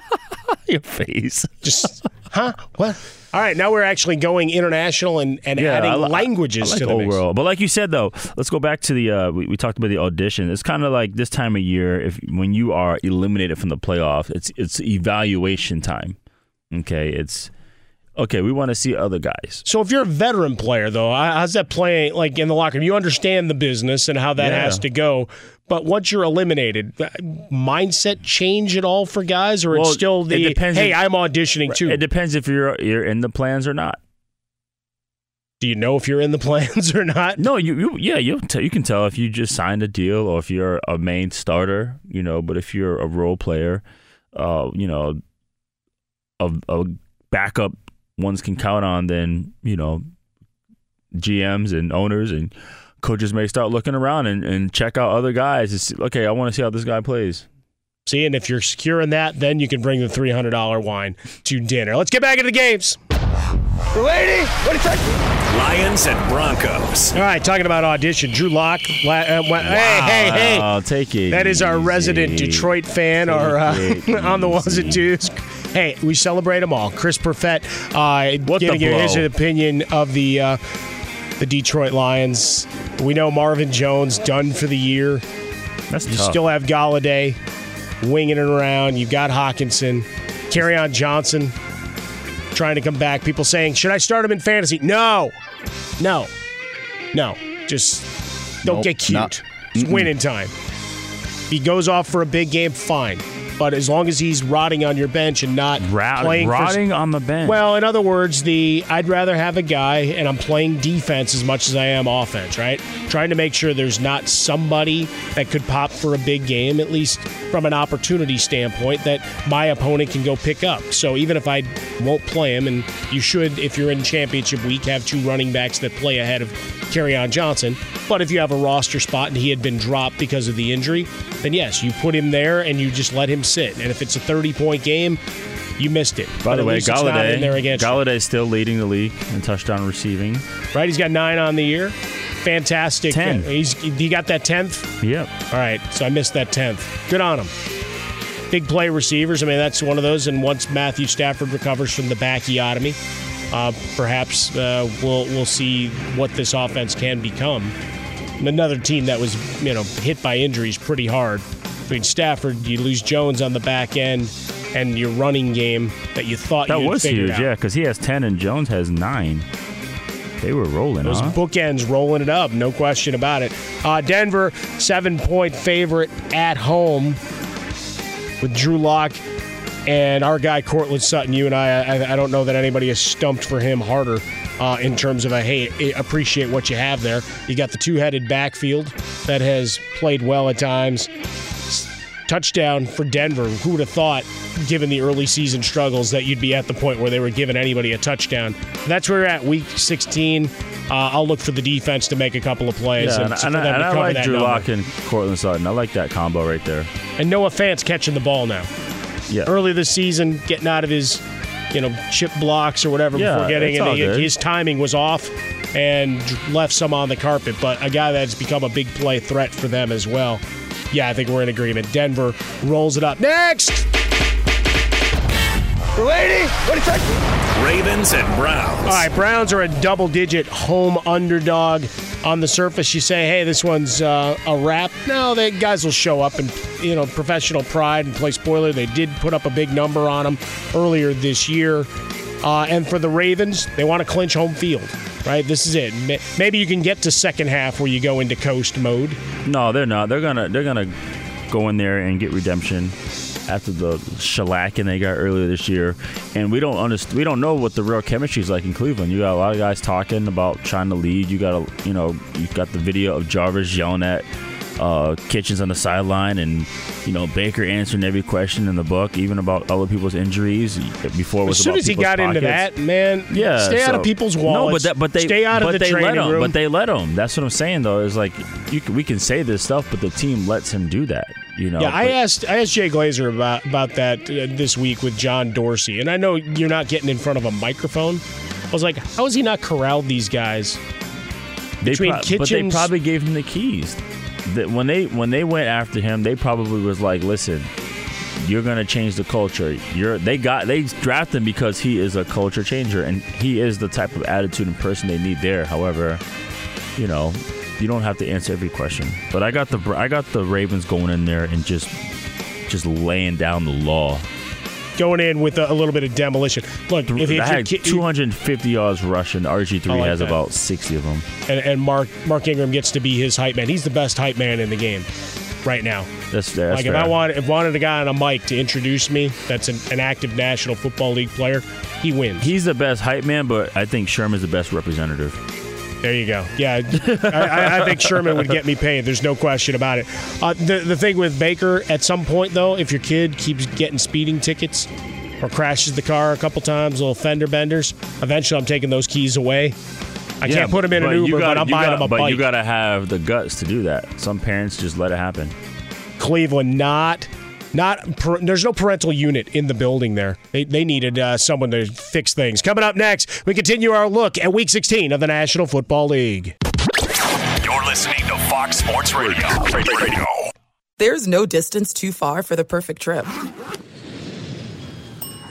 Your face. Just, huh? What? All right, now we're actually going international and, and Yeah, adding I languages I like to the mix. overall. But like you said though, let's go back to the uh, we, we talked about the audition. It's kind of like this time of year if when you are eliminated from the playoff, it's it's evaluation time. Okay, it's okay. We want to see other guys. So if you're a veteran player, though, how's that playing like in the locker room? You understand the business and how that Yeah. has to go. But once you're eliminated, uh, mindset change at all for guys, or Well, it's still the it depends hey, if- I'm auditioning too. It depends if you're you're in the plans or not. Do you know if you're in the plans or not? No, you, you yeah, you t- you can tell if you just signed a deal or if you're a main starter, you know. But if you're a role player, uh, you know, a, a backup ones can count on, then you know, GMs and owners and coaches may start looking around and, and check out other guys. See, okay, I want to see how this guy plays. See, and if you're secure in that, then you can bring the three hundred dollar wine to dinner. Let's get back into the games. Lady, what is that? Lions and Broncos. All right, talking about audition, Drew Lock. La- uh, wa- Hey, hey, hey! Wow, take it. That is our easy. resident Detroit fan, Take or uh, on the ones and twos. Hey, we celebrate them all. Chris Perfett uh, What giving you his opinion of the uh, the Detroit Lions. We know Marvin Jones done for the year. That's you tough. still have Golladay winging it around. You've got Hockenson, Carry on Johnson trying to come back. People saying, should I start him in fantasy? No, no, no. Just don't Nope, get cute. not- It's winning time. If he goes off for a big game, fine. But as long as he's rotting on your bench and not Rot- playing for- rotting on the bench. well, in other words, the I'd rather have a guy and I'm playing defense as much as I am offense, right? Trying to make sure there's not somebody that could pop for a big game, at least from an opportunity standpoint, that my opponent can go pick up. So even if I won't play him, and you should, if you're in championship week, have two running backs that play ahead of on Johnson. But if you have a roster spot and he had been dropped because of the injury, then yes, you put him there and you just let him sit. And if it's a 30 point game, you missed it. By But the way, least it's not in there Golladay, against. Golladay still leading the league in touchdown receiving. right? He's got nine on the year. Fantastic. 10. Uh, He's he got that tenth. Yep. All right, so I missed that tenth. Good on him. Big play receivers. I mean, that's one of those. And once Matthew Stafford recovers from the bacchiotomy, uh, perhaps uh, we'll we'll see what this offense can become. Another team that was you know hit by injuries pretty hard. Mean, Stafford, you lose Jones on the back end, and your running game that you thought That you was huge, out. yeah, because he has 10 and Jones has 9. They were rolling, Those huh? bookends rolling it up, no question about it. Uh, Denver, seven point favorite at home with Drew Lock And our guy Courtland Sutton, you and I, I, I don't know that anybody has stumped for him harder uh, in terms of a hey, appreciate what you have there. You got the two-headed backfield that has played well at times. Touchdown for Denver. Who would have thought, given the early season struggles, that you'd be at the point where they were giving anybody a touchdown? That's where we're at, week 16. Uh, I'll look for the defense to make a couple of plays. Yeah, and, and, for and, them I, to and I like that Drew number. Lock and Courtland Sutton. I like that combo right there. And Noah Fant's catching the ball now. Yeah. Early this season, getting out of his, you know, chip blocks or whatever Yeah, before getting it's in. all the- good. His timing was off and left some on the carpet, but a guy that's become a big play threat for them as well. Yeah, I think we're in agreement. Denver rolls it up. Next! Lady, what do you think? Ravens and Browns. All right, Browns are a double digit home underdog. On the surface, you say, hey, this one's uh, a wrap. No, the guys will show up and, you know, professional pride and play spoiler. They did put up a big number on them earlier this year. Uh, and for the Ravens, they want to clinch home field, right? This is it. Maybe you can get to second half where you go into coast mode. No, they're not. They're gonna they're gonna go in there and get redemption after the shellacking they got earlier this year. And we don't understand. We don't know what the real chemistry is like in Cleveland. You got a lot of guys talking about trying to lead. You got a you know you got the video of Jarvis yelling at uh, Kitchens on the sideline, and you know Baker answering every question in the book, even about other people's injuries. Before it was As soon as he got into that, man, Yeah, stay out of people's walls. No, but that, but they stay out but of the they training let him. room. But they let him. That's what I'm saying though. Is like you can, we can say this stuff, but the team lets him do that. You know. Yeah, I asked I asked Jay Glazer about about that uh, this week with John Dorsey, and I know you're not getting in front of a microphone. I was like, how has he not corralled these guys? They Between pro- but they probably gave him the keys. That when they when they went after him, they probably was like, "Listen, you're gonna change the culture. You're they got they drafted him because he is a culture changer, and he is the type of attitude and person they need there. However, you know, you don't have to answer every question. But I got the I got the Ravens going in there and just just laying down the law. Going in with a, a little bit of demolition. Look, if, if had kid, 250 yards rushing. RG3 like has that. about 60 of them. and, and Mark Mark Ingram gets to be his hype man. He's the best hype man in the game right now. That's, that's like if fair. I wanted if wanted a guy on a mic to introduce me, that's an, an active National Football League player. He wins. He's the best hype man, but I think Sherman's the best representative. There you go. Yeah, I, I, think Sherman would get me paid. There's no question about it. Uh, the the thing with Baker, at some point though, if your kid keeps getting speeding tickets or crashes the car a couple times, little fender benders, eventually I'm taking those keys away. I Yeah, can't put them in an Uber, gotta- but I'm buying gotta- him a But bike. you got to have the guts to do that. Some parents just let it happen. Cleveland not. Not per, there's no parental unit in the building there. They, they needed uh, someone to fix things. Coming up next, we continue our look at Week 16 of the National Football League. You're listening to Fox Sports Radio. Radio. There's no distance too far for the perfect trip.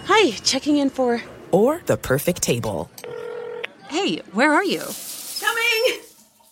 Hi, checking in for. Or the perfect table. Hey, where are you? Coming!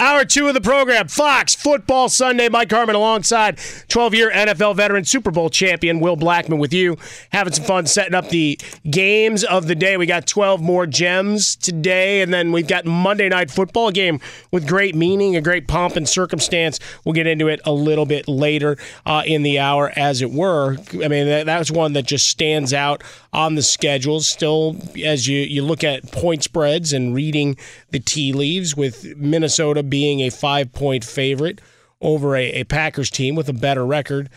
Hour two of the program. Fox Football Sunday. Mike Harmon alongside 12 year NFL veteran, Super Bowl champion Will Blackmon with you. Having some fun setting up the games of the day. We got 12 more gems today, and then we've got Monday Night Football game with great meaning, a great pomp and circumstance. We'll get into it a little bit later uh, in the hour, as it were. I mean, that, that's one that just stands out on the schedule. Still, as you, you look at point spreads and reading the tea leaves, with Minnesota being a five point favorite over a, a Packers team with a better record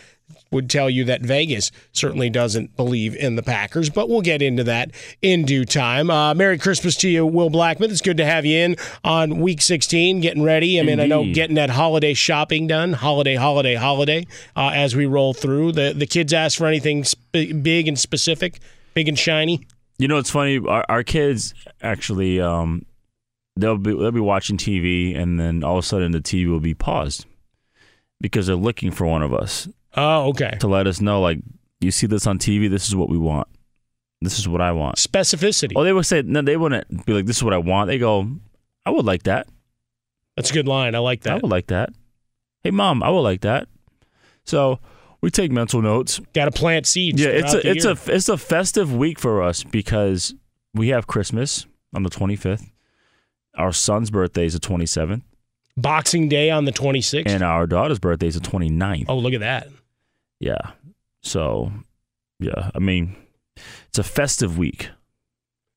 would tell you that Vegas certainly doesn't believe in the Packers, but we'll get into that in due time. Uh, Merry Christmas to you, Will Blackmon. It's good to have you in on week 16, getting ready. I mean, Indeed. I know getting that holiday shopping done, holiday, holiday, holiday, uh, as we roll through. The, the kids ask for anything sp- big and specific, big and shiny. You know, it's funny. Our, our kids actually, um, they'll be they'll be watching TV, and then all of a sudden the TV will be paused because they're looking for one of us. Oh, okay. To let us know, like, you see this on TV. This is what we want. This is what I want. Specificity. Oh, they would say no. They wouldn't be like, "This is what I want." They go, "I would like that." That's a good line. I like that. I would like that. Hey, mom, I would like that. So we take mental notes. Got to plant seeds. Yeah, it's a it's year. a it's a festive week for us because we have Christmas on the twenty fifth. Our son's birthday is the 27th. Boxing Day on the 26th. And our daughter's birthday is the 29th. Oh, look at that. Yeah. So, yeah, I mean, it's a festive week.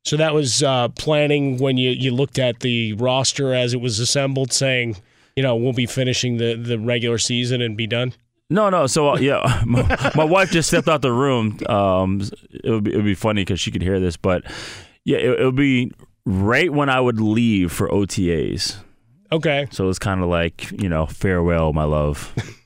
So that was uh, planning when you, you looked at the roster as it was assembled, saying, you know, we'll be finishing the, the regular season and be done? No, no. So uh, yeah, my, my, wife just stepped out the room. Um, it would be, it would be funny because she could hear this, but yeah, it, it would be right when I would leave for OTAs. Okay. So it's kind of like, you know, farewell, my love.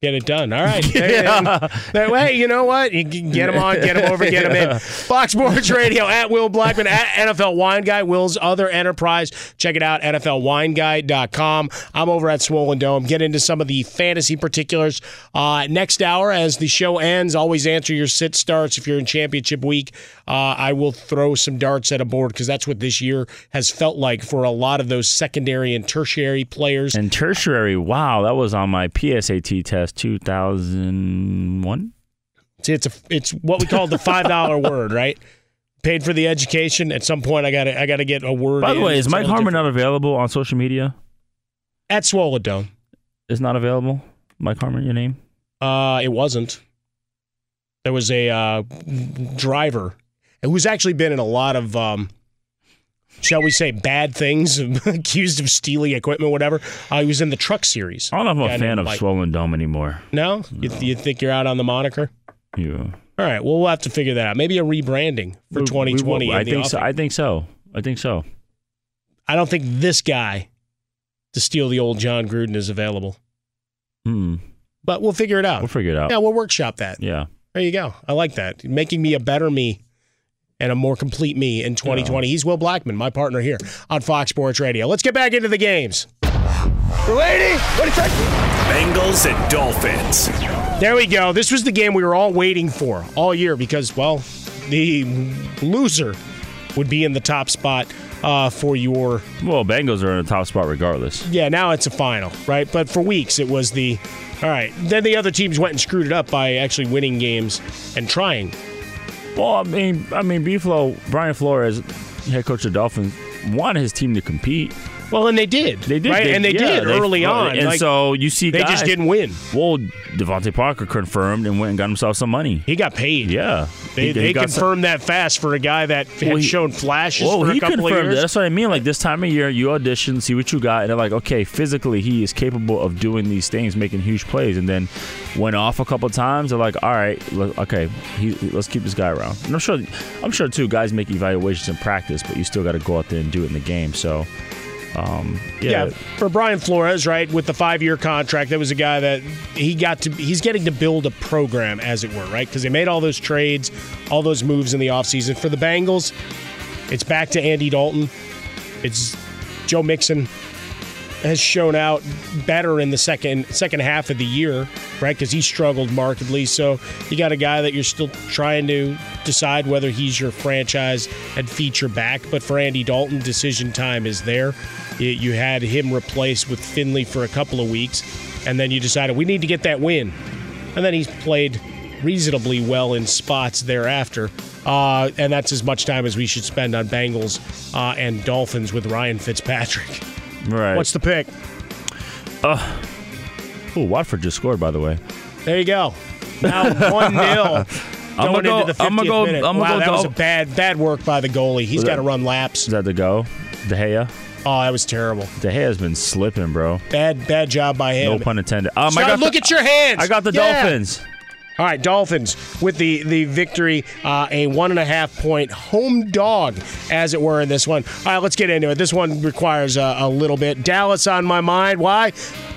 Get it done. All right. yeah. Hey, you know what? You can get him on, get him over, get him in. Fox Sports Radio at Will Blackmon, at NFL Wine Guy, Will's other enterprise. Check it out, NFLWineGuy.com. I'm over at Swollen Dome. Get into some of the fantasy particulars uh, next hour as the show ends. Always answer your sit starts if you're in championship week. Uh, I will throw some darts at a board because that's what this year has felt like for a lot of those secondary and tertiary players. And tertiary, wow, that was on my PSAT test 2001. See, it's a it's what we call the five dollar word, right? Paid for the education. At some point, I got to I got to get a word. By the way, is Mike Harmon not available on social media? At Swollen Dome. Is not available. Mike Harmon, your name? Uh, it wasn't. There was a uh, driver who's actually been in a lot of um, shall we say, bad things, accused of stealing equipment, whatever. Uh, he was in the truck series. I don't know if I'm a fan of like, Swollen Dome anymore. No? You, you think you're out on the moniker? Yeah. All right. Well, we'll have to figure that out. Maybe a rebranding for we, 2020. We I think so. I think so. I think so. I don't think this guy to steal the old Jon Gruden is available. Hmm. But we'll figure it out. We'll figure it out. Yeah, we'll workshop that. Yeah. There you go. I like that. Making me a better me and a more complete me in 2020. Yeah. He's Will Blackmon, my partner here on Fox Sports Radio. Let's get back into the games. Lady, what is that? Bengals and Dolphins. There we go. This was the game we were all waiting for all year because, well, the loser would be in the top spot uh, for your. Well, Bengals are in the top spot regardless. Yeah, now it's a final, right? But for weeks, it was the. All right. Then the other teams went and screwed it up by actually winning games and trying well, I mean, I mean, Buffalo, Brian Flores, head coach of the Dolphins, wanted his team to compete. Well, and they did. They did, right? they, and they yeah, did they, early on. And like, so you see, they guys, just didn't win. Well, DeVante Parker confirmed and went and got himself some money. He got paid. Yeah, they, he, they he confirmed some, that fast for a guy that had well, shown flashes well, for a couple of years. That's what I mean. Like this time of year, you audition, see what you got, and they're like, okay, physically he is capable of doing these things, making huge plays, and then went off a couple times. They're like, all right, okay, he, let's keep this guy around. And I'm sure, I'm sure too, guys make evaluations in practice, but you still got to go out there and do it in the game. So Um, Yeah. yeah, for Brian Flores, right, with the five-year contract, that was a guy that he got to. He's getting to build a program, as it were, right? Because they made all those trades, all those moves in the offseason. For the Bengals, it's back to Andy Dalton. It's Joe Mixon has shown out better in the second second half of the year, right? Because he struggled markedly. So you got a guy that you're still trying to decide whether he's your franchise and feature back. But for Andy Dalton, decision time is there. You, had him replaced with Finley for a couple of weeks, and then you decided we need to get that win, and then he's played reasonably well in spots thereafter. Uh, and that's as much time as we should spend on Bengals uh, and Dolphins with Ryan Fitzpatrick. right. What's the pick? Uh, oh, Watford just scored, by the way. There you go. Now one 0 I'm going gonna go- I'm gonna go- minute. I'm gonna wow, go that was a bad bad work by the goalie. He's got to run laps. Is that the go? De Gea? Oh, that was terrible. De Gea's been slipping, bro. Bad bad job by him. No pun intended. Um, I Scott, got look the- at your hands. I got the Yeah. Dolphins. All right, Dolphins with the the victory, uh, a one and a half point home dog, as it were, in this one. All right, let's get into it. This one requires a, a little bit. Dallas on my mind. Why?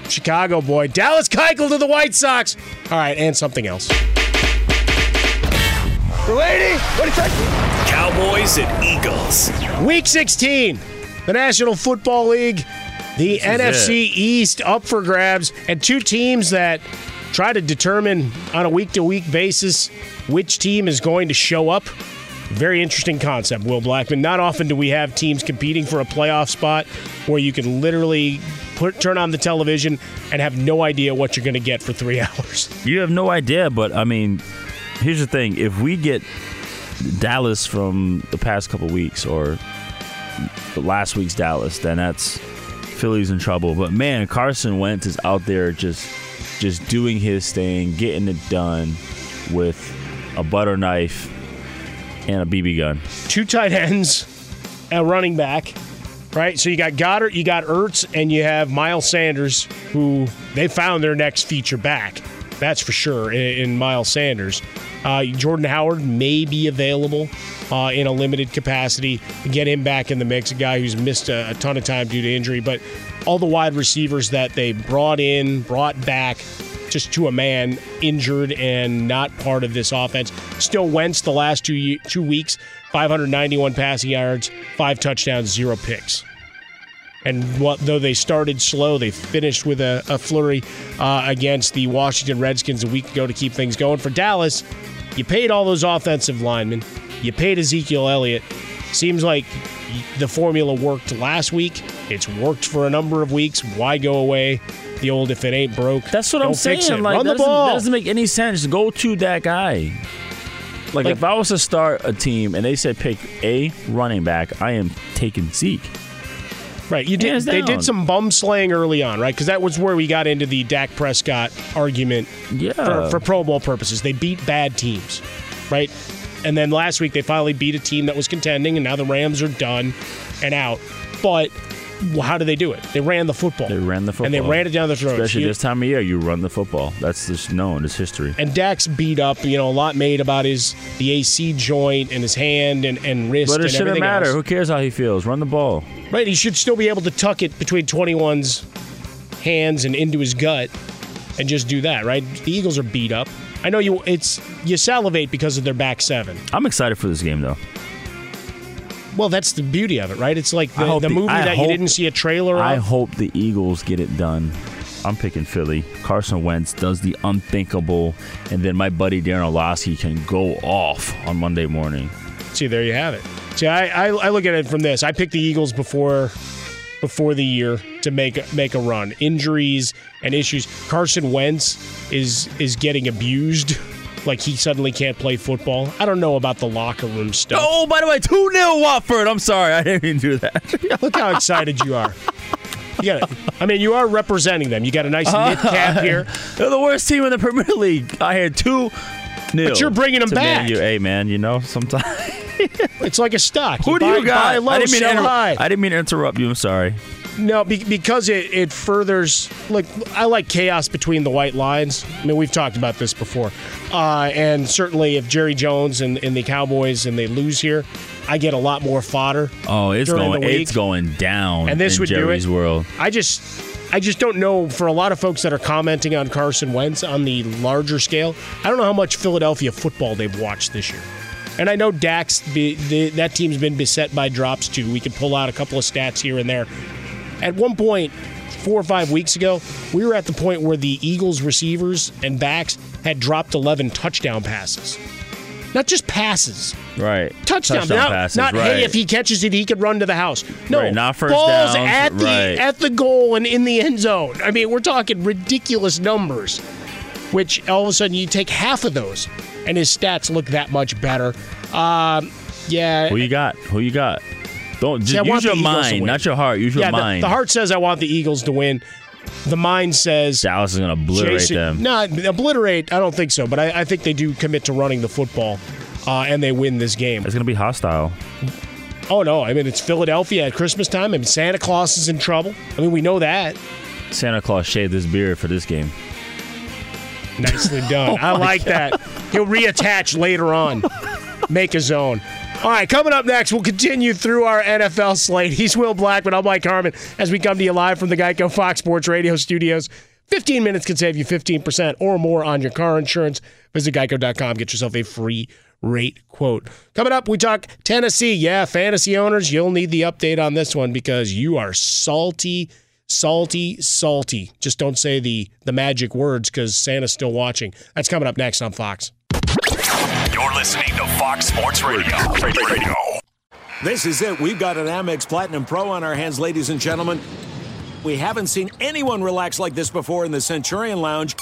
Chicago boy. Dallas Keuchel to the White Sox. All right, and something else. The lady, what is that? Cowboys and Eagles. Week 16, the National Football League, the This NFC. East up for grabs, and two teams that try to determine on a week to week basis which team is going to show up. Very interesting concept, Will Blackmon. Not often do we have teams competing for a playoff spot where you can literally put turn on the television and have no idea what you're going to get for three hours. You have no idea, but I mean, here's the thing: if we get Dallas from the past couple weeks or last week's Dallas, then that's Philly's in trouble. But man, Carson Wentz is out there just just doing his thing, getting it done with a butter knife and a BB gun. two tight ends, a running back, right? So you got Goedert, you got Ertz, and you have Miles Sanders, who they found their next feature back. That's for sure in, in Miles Sanders. Uh, Jordan Howard may be available uh, in a limited capacity. Get him back in the mix, a guy who's missed a, a ton of time due to injury. But all the wide receivers that they brought in, brought back, just to a man injured and not part of this offense. Still Wentz the last two two weeks, 591 passing yards, five touchdowns, zero picks. And what though they started slow, they finished with a, a flurry uh, against the Washington Redskins a week ago to keep things going. For Dallas, you paid all those offensive linemen, you paid Ezekiel Elliott. Seems like the formula worked last week. It's worked for a number of weeks. Why go away? The old if it ain't broke. That's what don't I'm fix saying. It. Like Run that the doesn't, ball. that doesn't make any sense. Go to that guy. Like, Like- if I was to start a team and they said pick a running back, I am taking Zeke. Right, you did. They did some bum slaying early on, right? Because that was where we got into the Dak Prescott argument. Yeah. For, for Pro Bowl purposes, they beat bad teams, right? And then last week they finally beat a team that was contending, and now the Rams are done and out. But how do they do it? They ran the football. They ran the football. and they ran it down the throat. Especially You- this time of year, you run the football. That's just known. It's history. and Dak's beat up. You know, a lot made about his the AC joint and his hand and, and wrist. But it and shouldn't matter. else. Who cares how he feels? Run the ball. Right, he should still be able to tuck it between 21's hands and into his gut and just do that, right? The Eagles are beat up. I know you it's you salivate because of their back seven. I'm excited for this game, though. Well, that's the beauty of it, right? It's like the, the movie I that you didn't see a trailer I of. hope the Eagles get it done. I'm picking Philly. Carson Wentz does the unthinkable, and then my buddy Darren Olowski can go off on Monday morning. See, there you have it. See, I, I, I look at it from this. I picked the Eagles before before the year to make make a run. Injuries and issues. Carson Wentz is is getting abused. Like he suddenly can't play football. I don't know about the locker room stuff. Oh, by the way, 2 0 Watford. I'm sorry. I didn't even do that. Look how excited you are. You got I mean, you are representing them. You got a nice uh-huh. knit cap here. They're the worst team in the Premier League. I had 2 nil. But you're bringing them back. U. Hey, man, you know, sometimes. it's like a stock. Who do buy, you got? Buy low, I didn't mean inter- high. I didn't mean to interrupt you. I'm sorry. No, be- because it, it furthers like I like chaos between the white lines. I mean, we've talked about this before, uh, and certainly if Jerry Jones and, and the Cowboys and they lose here, I get a lot more fodder. Oh, it's going the it's going down And this in would do Jerry's it. world. I just I just don't know for a lot of folks that are commenting on Carson Wentz on the larger scale. I don't know how much Philadelphia football they've watched this year. And I know Dax, be, the, that team's been beset by drops too. We could pull out a couple of stats here and there. At one point, four or five weeks ago, we were at the point where the Eagles receivers and backs had dropped 11 touchdown passes. Not just passes, Right. touchdown. Touchdown not passes, not right. hey, if he catches it, he could run to the house. No, Right, not first balls downs, at the right. at the goal and in the end zone. I mean, we're talking ridiculous numbers. Which all of a sudden you take half of those, and his stats look that much better. Um, yeah, Who you got? Who you got? Don't just See, use your the mind, not your heart. Use your yeah. the- mind. The, heart says I want the Eagles to win. The mind says Dallas is going to obliterate Jason- them. No, obliterate. I don't think so, but I, I think they do commit to running the football, uh, and they win this game. It's going to be hostile. Oh no! I mean, it's Philadelphia at Christmas time. I mean, Santa Claus is in trouble. I mean, we know that. Santa Claus shaved his beard for this game. Nicely done. I Oh my like God. that. He'll reattach later on, make his own. All right, coming up next, we'll continue through our NFL slate. He's Will Blackmon. I'm Mike Harmon as we come to you live from the Geico Fox Sports Radio studios. 15 minutes can save you 15% or more on your car insurance. Visit geico.com, get yourself a free rate quote. Coming up, we talk Tennessee. Yeah, fantasy owners, you'll need the update on this one because you are salty, salty, salty. Just don't say the the magic words because Santa's still watching. That's coming up next on Fox. You're listening to Fox Sports Radio. Radio. This is it. We've got an Amex Platinum Pro on our hands, ladies and gentlemen. We haven't seen anyone relax like this before in the Centurion Lounge.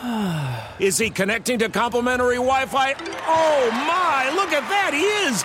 Is he connecting to complimentary Wi Fi? Oh my, look at that, he is!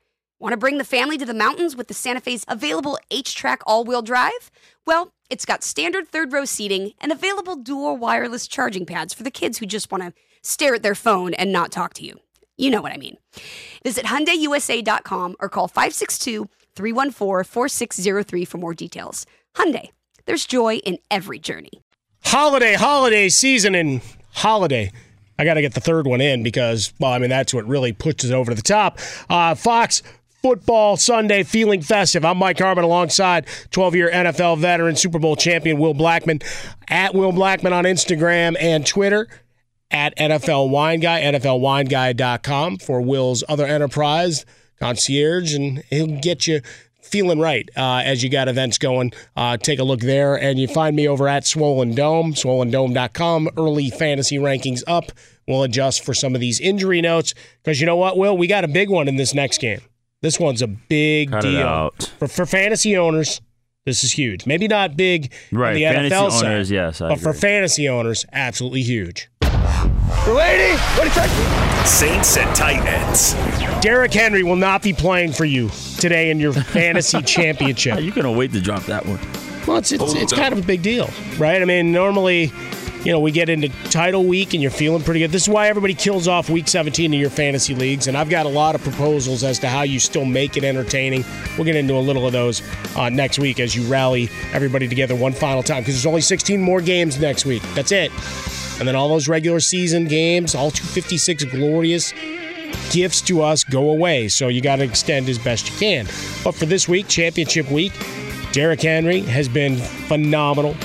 Want to bring the family to the mountains with the Santa Fe's available HTRAC all wheel drive? Well, it's got standard third row seating and available dual wireless charging pads for the kids who just want to stare at their phone and not talk to you. You know what I mean. Visit HyundaiUSA.com or call 562-314-4603 for more details. Hyundai, there's joy in every journey. Holiday, holiday season, and holiday. I got to get the third one in because, well, I mean, that's what really pushes it over to the top. Uh, Fox Football Sunday, feeling festive. I'm Mike Harmon alongside 12 year NFL veteran, Super Bowl champion Will Blackmon. At Will Blackmon on Instagram and Twitter. At NFL Wine Guy, NFLWineGuy.com for Will's other enterprise, concierge, and he'll get you feeling right uh, as you got events going. Uh, take a look there, and you find me over at Swollen Dome, SwollenDome.com. Early fantasy rankings up. We'll adjust for some of these injury notes because you know what, Will? We got a big one in this next game. This one's a big Cut it deal out. For, for fantasy owners. This is huge. Maybe not big Right, on the fantasy NFL side, owners, yes, I but for fantasy owners, absolutely huge. Lady, what is that? Saints and Titans. Derrick Henry will not be playing for you today in your fantasy championship. You're gonna wait to drop that one. Well, it's it's, it's kind of a big deal, right? I mean, normally, you know, we get into title week and you're feeling pretty good. This is why everybody kills off week 17 in your fantasy leagues, and I've got a lot of proposals as to how you still make it entertaining. We'll get into a little of those uh, next week as you rally everybody together one final time because there's only 16 more games next week. That's it, and then all those regular season games, all 256 glorious gifts to us go away. So you got to extend as best you can. But for this week, championship week, Derrick Henry has been phenomenal.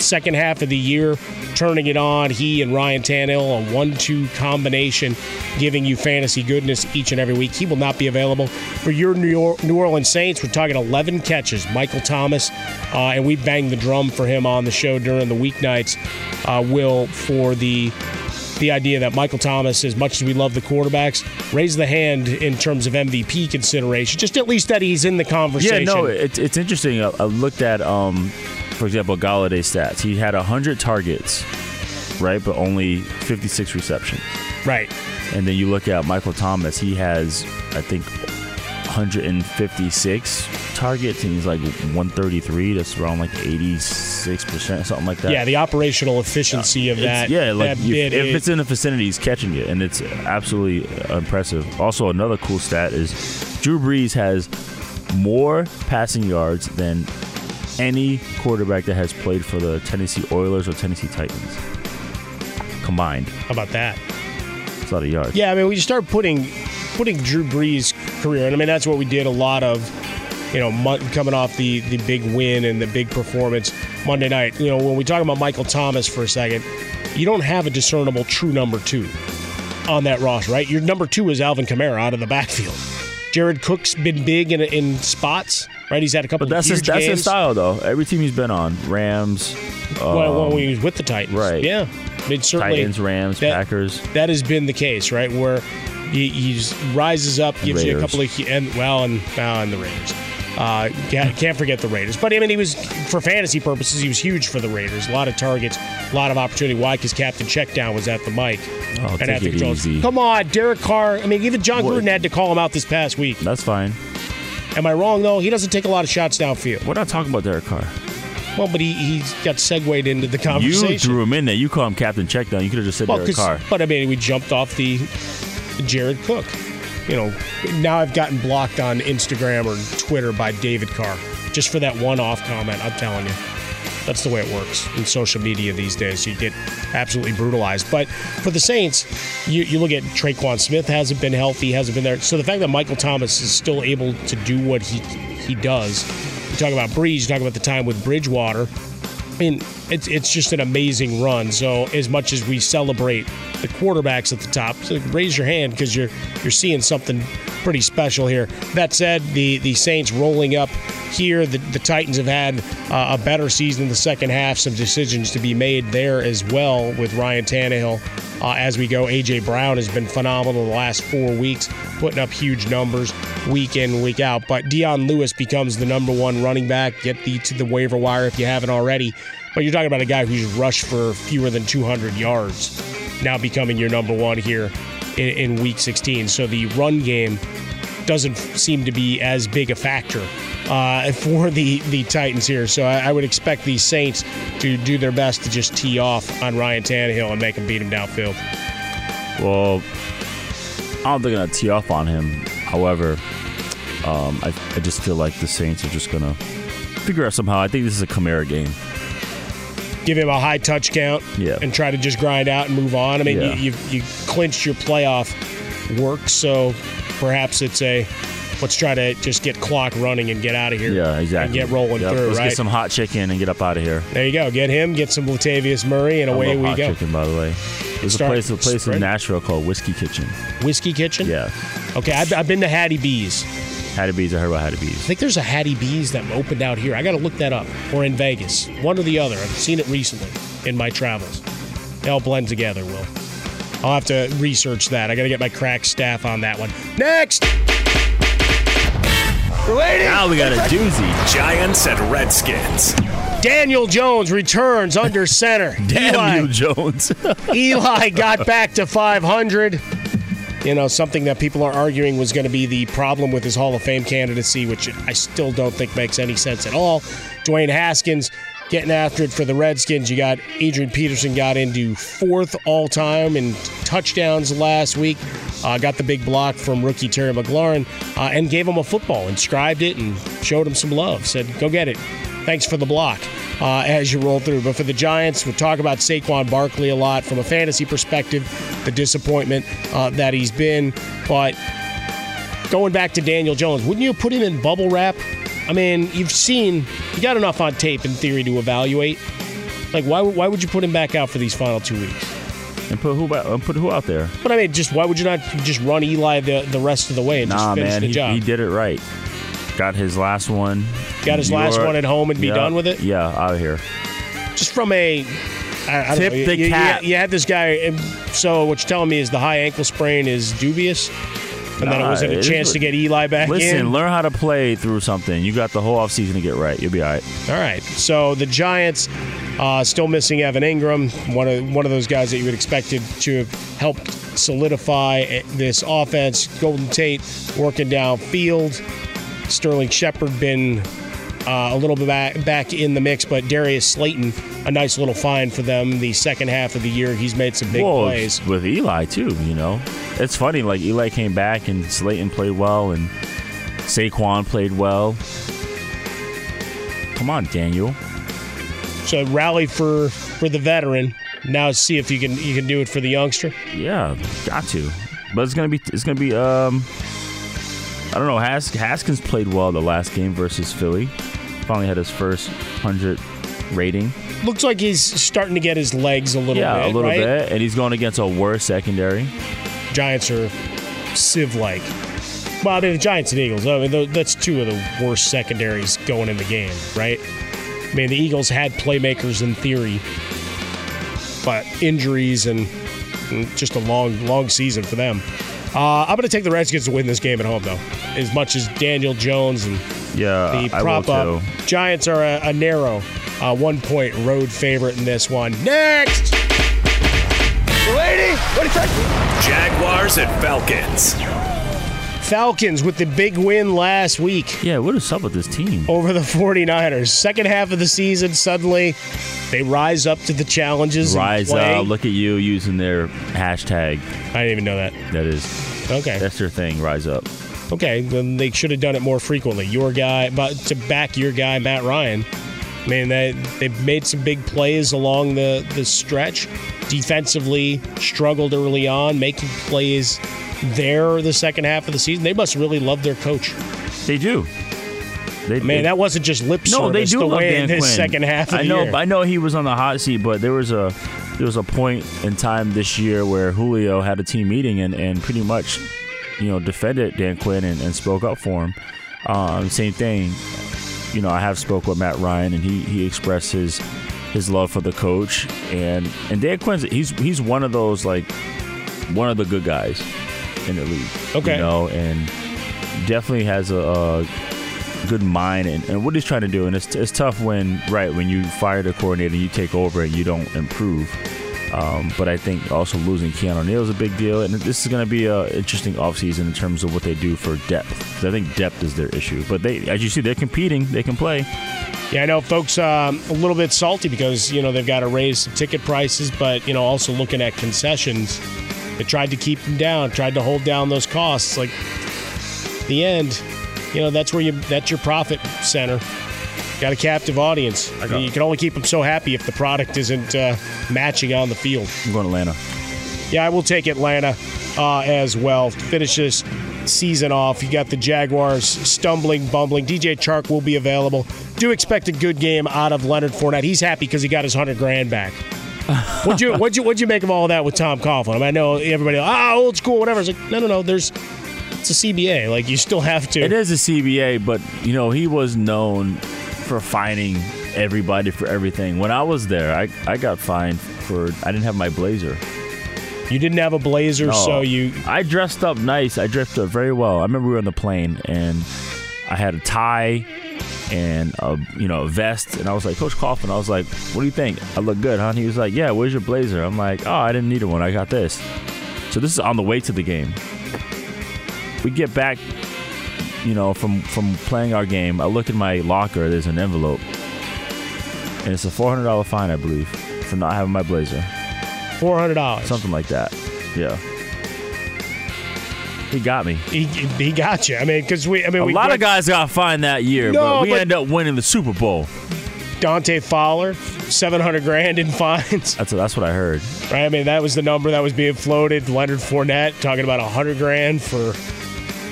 Second half of the year, turning it on. He and Ryan Tannehill, a one-two combination, giving you fantasy goodness each and every week. He will not be available for your New, Orleans Saints. We're talking 11 catches. Michael Thomas, uh, and we banged the drum for him on the show during the weeknights. Uh, will for the the idea that Michael Thomas, as much as we love the quarterbacks, raise the hand in terms of MVP consideration. Just at least that he's in the conversation. Yeah, no, it's it's interesting. I, I looked at, um, for example, Golladay stats. He had hundred targets, right, but only 56 receptions. Right. And then you look at Michael Thomas. He has, I think, 156 targets, and he's like 133. That's around like 86 percent, something like that. Yeah, the operational efficiency of It's- that. yeah, like that if, bit if is- it's in the vicinity, he's catching it, and it's absolutely impressive. Also, another cool stat is Drew Brees has more passing yards than any quarterback that has played for the Tennessee Oilers or Tennessee Titans combined. How about that? It's a lot of yards. Yeah, I mean, we start putting putting Drew Brees' career, and I mean that's what we did a lot of. You know, coming off the the big win and the big performance Monday night. You know, when we talk about Michael Thomas for a second, you don't have a discernible true number two on that roster, right? Your number two is Alvin Kamara out of the backfield. Jared Cook's been big in in spots, right? He's had a couple. But that's of his that's games. his style though. Every team he's been on, Rams, Well, um, when he was with the Titans, right? Yeah, I mean certainly Titans, Rams, that- Packers. That has been the case, right? Where he, he rises up, gives you a couple of and well, and well, and the Raiders. Uh, can't, can't forget the Raiders. But I mean, he was for fantasy purposes, he was huge for the Raiders. A lot of targets, a lot of opportunity. Why? Because Captain Checkdown was at the mic Oh, and at the it controls. Come on, Derek Carr. I mean, even Jon? Gruden had to call him out this past week. That's fine. Am I wrong though? He doesn't take a lot of shots downfield. We're not talking about Derek Carr. Well, but he he's got segued into the conversation. You threw him in there. You call him Captain Checkdown. You could have just said Well, Derek Carr. But I mean, we jumped off the, Jared Cook. You know, now I've gotten blocked on Instagram or Twitter by David Carr just for that one-off comment. I'm telling you, that's the way it works in social media these days. You get absolutely brutalized. But for the Saints, you, you look at Tre'Quan Smith hasn't been healthy, hasn't been there. So the fact that Michael Thomas is still able to do what he he does. You talk about Brees. You talk about the time with Bridgewater. I mean, it's it's just an amazing run. So as much as we celebrate the quarterbacks at the top, so raise your hand because you're you're seeing something pretty special here. That said, the the Saints rolling up here. The, the Titans have had uh, a better season in the second half. Some decisions to be made there as well with Ryan Tannehill. Uh, as we go, AJ Brown has been phenomenal the last four weeks, putting up huge numbers week in week out. But Dion Lewis becomes the number one running back. Get the to the waiver wire if you haven't already. But you're talking about a guy who's rushed for fewer than 200 yards, now becoming your number one here in, in week 16. So the run game doesn't seem to be as big a factor uh, for the, the Titans here. So I, I would expect the Saints to do their best to just tee off on Ryan Tannehill and make him beat him downfield. Well, I don't think they're gonna tee off on him. However, um, I, I just feel like the Saints are just gonna figure out somehow. I think this is a Kamara game. Give him a high touch count Yeah. and try to just grind out and move on. I mean, Yeah. you, you, you clinched your playoff work, so perhaps it's a let's try to just get clock running and get out of here. Yeah, exactly. And get rolling Yep, through, Let's right? get some hot chicken and get up out of here. there you go. Get him, get some Latavius Murray, and I away love we hot go. chicken, by the way. There's Start- a place, a place in Nashville called Whiskey Kitchen. Whiskey Kitchen? Yeah, Okay, I've, I've been to Hattie B's. Hattie B's. I heard about Hattie I think there's a Hattie B's that opened out here. I got to look that up. Or in Vegas. One or the other. I've seen it recently in my travels. They all blend together, Will. I'll have to research that. I got to get my crack staff on that one. Next! Now we got a doozy. Giants and Redskins. Daniel Jones returns under center. Damn Eli, you, Jones. Eli got back to 500. You know, something that people are arguing was going to be the problem with his Hall of Fame candidacy, which I still don't think makes any sense at all. Dwayne Haskins getting after it for the Redskins. You got Adrian Peterson got into fourth all time in touchdowns last week. Uh, got the big block from rookie Terry McLaurin uh, and gave him a football, inscribed it, and showed him some love. Said, "Go get it." Thanks for the block uh, as you roll through. But for the Giants, we talk about Saquon Barkley a lot from a fantasy perspective, the disappointment uh, that he's been. But going back to Daniel Jones, wouldn't you put him in bubble wrap? I mean, you've seen, you got enough on tape in theory to evaluate. Like, why, why would you put him back out for these final two weeks? and put who back, uh, put who out there? But I mean, just why would you not just run Eli the, the rest of the way and Nah, just finish man, the he, job? he did it right. Got his last one. Got his last one at home and be yeah, done with it? Yeah, out of here. just from a I, I don't Tip know, the you, you- cap. You, had this guy. So what you're telling me is the high ankle sprain is dubious, and then it wasn't a it is chance what- to get Eli back Listen, in. learn how to play through something. You got the whole offseason to get right. You'll be all right. All right. So the Giants uh, still missing Evan Engram, one of one of those guys that you would expected to have helped solidify this offense. Golden Tate working downfield. Sterling Shepard been uh, a little bit back, back in the mix, but Darius Slayton, a nice little find for them. The second half of the year, he's made some big Well, plays. with Eli too. You know, it's funny. Like Eli came back and Slayton played well and Saquon played well. Come on, Daniel. So rally for for the veteran. Now see if you can you can do it for the youngster. Yeah, got to. But it's gonna be it's gonna be um I don't know. Has, Haskins played well the last game versus Philly. Finally had his first hundred rating. Looks like he's starting to get his legs a little yeah, bit. a little right? bit, and he's going against a worse secondary. Giants are sieve like. Well, I mean, the Giants and Eagles. I mean, that's two of the worst secondaries going in the game, right? I mean, the Eagles had playmakers in theory, but injuries and just a long, long season for them. Uh, I'm going to take the Redskins to win this game at home, though. As much as Daniel Jones and Yeah, the I will prop up, too. Giants are a, a narrow uh, one point road favorite in this one. Next. Lady, what is that? Jaguars and Falcons. Falcons with the big win last week. Yeah, what is up with this team? Over the 49ers. Second half of the season, suddenly they rise up to the challenges. Rise up! Look at you using their hashtag. I didn't even know that. That is Okay. that's their thing. Rise up. Okay, then they should have done it more frequently. Your guy, but to back your guy, Matt Ryan. I mean, they they've made some big plays along the the stretch. Defensively, struggled early on, making plays there the second half of the season. They must really love their coach. They do. They, Man, that wasn't just lip service. no, they do to love win Dan this Quinn. second half I the know. I know he was on the hot seat, but there was a there was a point in time this year where Julio had a team meeting and, and pretty much, you know, defended Dan Quinn and, and spoke up for him. Um, same thing. You know, I have spoke with Matt Ryan and he he expressed his his love for the coach and and Dan Quinn's he's he's one of those like one of the good guys in the league. Okay. You know, and definitely has a, a good mind and, and what he's trying to do. And it's, it's tough when, right, when you fire the coordinator, you take over and you don't improve. Um, but I think also losing Keanu Neal is a big deal. And this is going to be an interesting offseason in terms of what they do for depth. Because I think depth is their issue. But they, as you see, they're competing. They can play. Yeah, I know folks um, a little bit salty because you know they've got to raise ticket prices, but you know also looking at concessions. They tried to keep them down, tried to hold down those costs. Like the end, you know that's where you that's your profit center. Got a captive audience. You can only keep them so happy if the product isn't uh, matching on the field. I'm going Atlanta. Yeah, I will take Atlanta uh, as well. Finish this season off. You got the Jaguars stumbling, bumbling. DJ Chark will be available. Do expect a good game out of Leonard Fournette. He's happy because he got his hundred grand back. what'd you what'd you what'd you make of all that with Tom Coughlin? I, mean, I know everybody ah old school whatever. It's like no no no. There's it's a CBA. Like you still have to. It is a CBA, but, you know, he was known for fining everybody for everything. When I was there, I, I got fined for, I didn't have my blazer. You didn't have a blazer, No. so you I dressed up nice. I dressed up very well. I remember we were on the plane and I had a tie and a you know a vest, and I was like, Coach Coughlin, I was like, what do you think? I look good, huh? And he was like, Yeah, where's your blazer? I'm like, Oh, I didn't need one. I got this. So this is on the way to the game. We get back, you know, from from playing our game. I look in my locker. There's an envelope, and it's a four hundred dollar fine, I believe, for not having my blazer. Four hundred dollars, something like that. Yeah. He got me. He, he got you. I mean, because we. I mean, a lot of guys got fined that year, No, but we but- end up winning the Super Bowl. Dante Fowler, seven hundred grand in fines. That's that's what I heard. Right. I mean, that was the number that was being floated. Leonard Fournette talking about a hundred grand for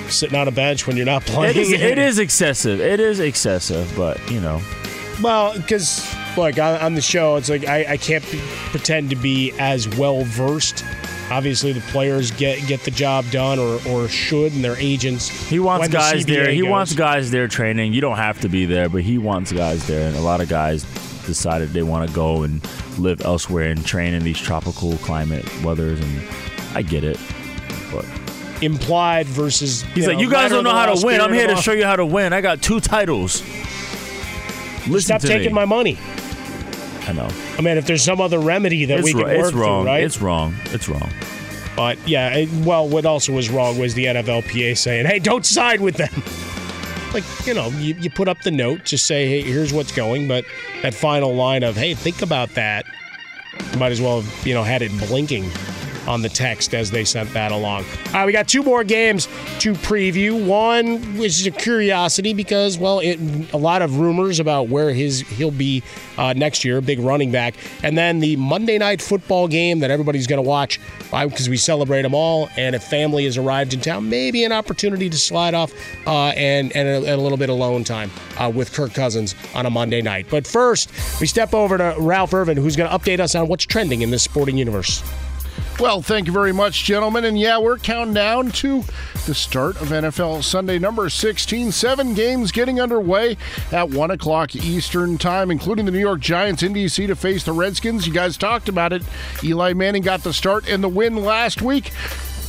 sitting on a bench when you're not playing. It is, it is excessive. It is excessive, but you know, Well, because look on, on the show, it's like I, I can't be, pretend to be as well versed. Obviously, the players get get the job done, or or should, and their agents. he wants when the guys there. He goes. wants guys there training. You don't have to be there, but he wants guys there, and a lot of guys decided they want to go and live elsewhere and train in these tropical climate weathers, and I get it, but. implied versus. He's like, know, you guys don't know how to win. I'm here to show you how to win. I got two titles. Listen Stop to taking my money. I know. I mean, if there's some other remedy that It's, we can work it's wrong. through, right? It's wrong. It's wrong. But yeah, it- well, what also was wrong was the NFLPA saying, "Hey, don't side with them." Like you know, you, you put up the note, to say, "Hey, here's what's going," but that final line of, "Hey, think about that," you might as well have you know had it blinking on the text as they sent that along. All right, we got two more games to preview. One which is a curiosity because, well, it, a lot of rumors about where his he'll be uh, next year, big running back, and then the Monday night football game that everybody's going to watch because we celebrate them all. And if family has arrived in town, maybe an opportunity to slide off uh, and and a, and a little bit of alone time uh, with Kirk Cousins on a Monday night. But first, we step over to Ralph Irvin, who's going to update us on what's trending in this sporting universe. Well, thank you very much, gentlemen. And yeah, we're counting down to the start of NFL Sunday number 16. Seven games getting underway at 1 o'clock Eastern Time, including the New York Giants in D.C. to face the Redskins. You guys talked about it. Eli Manning got the start and the win last week.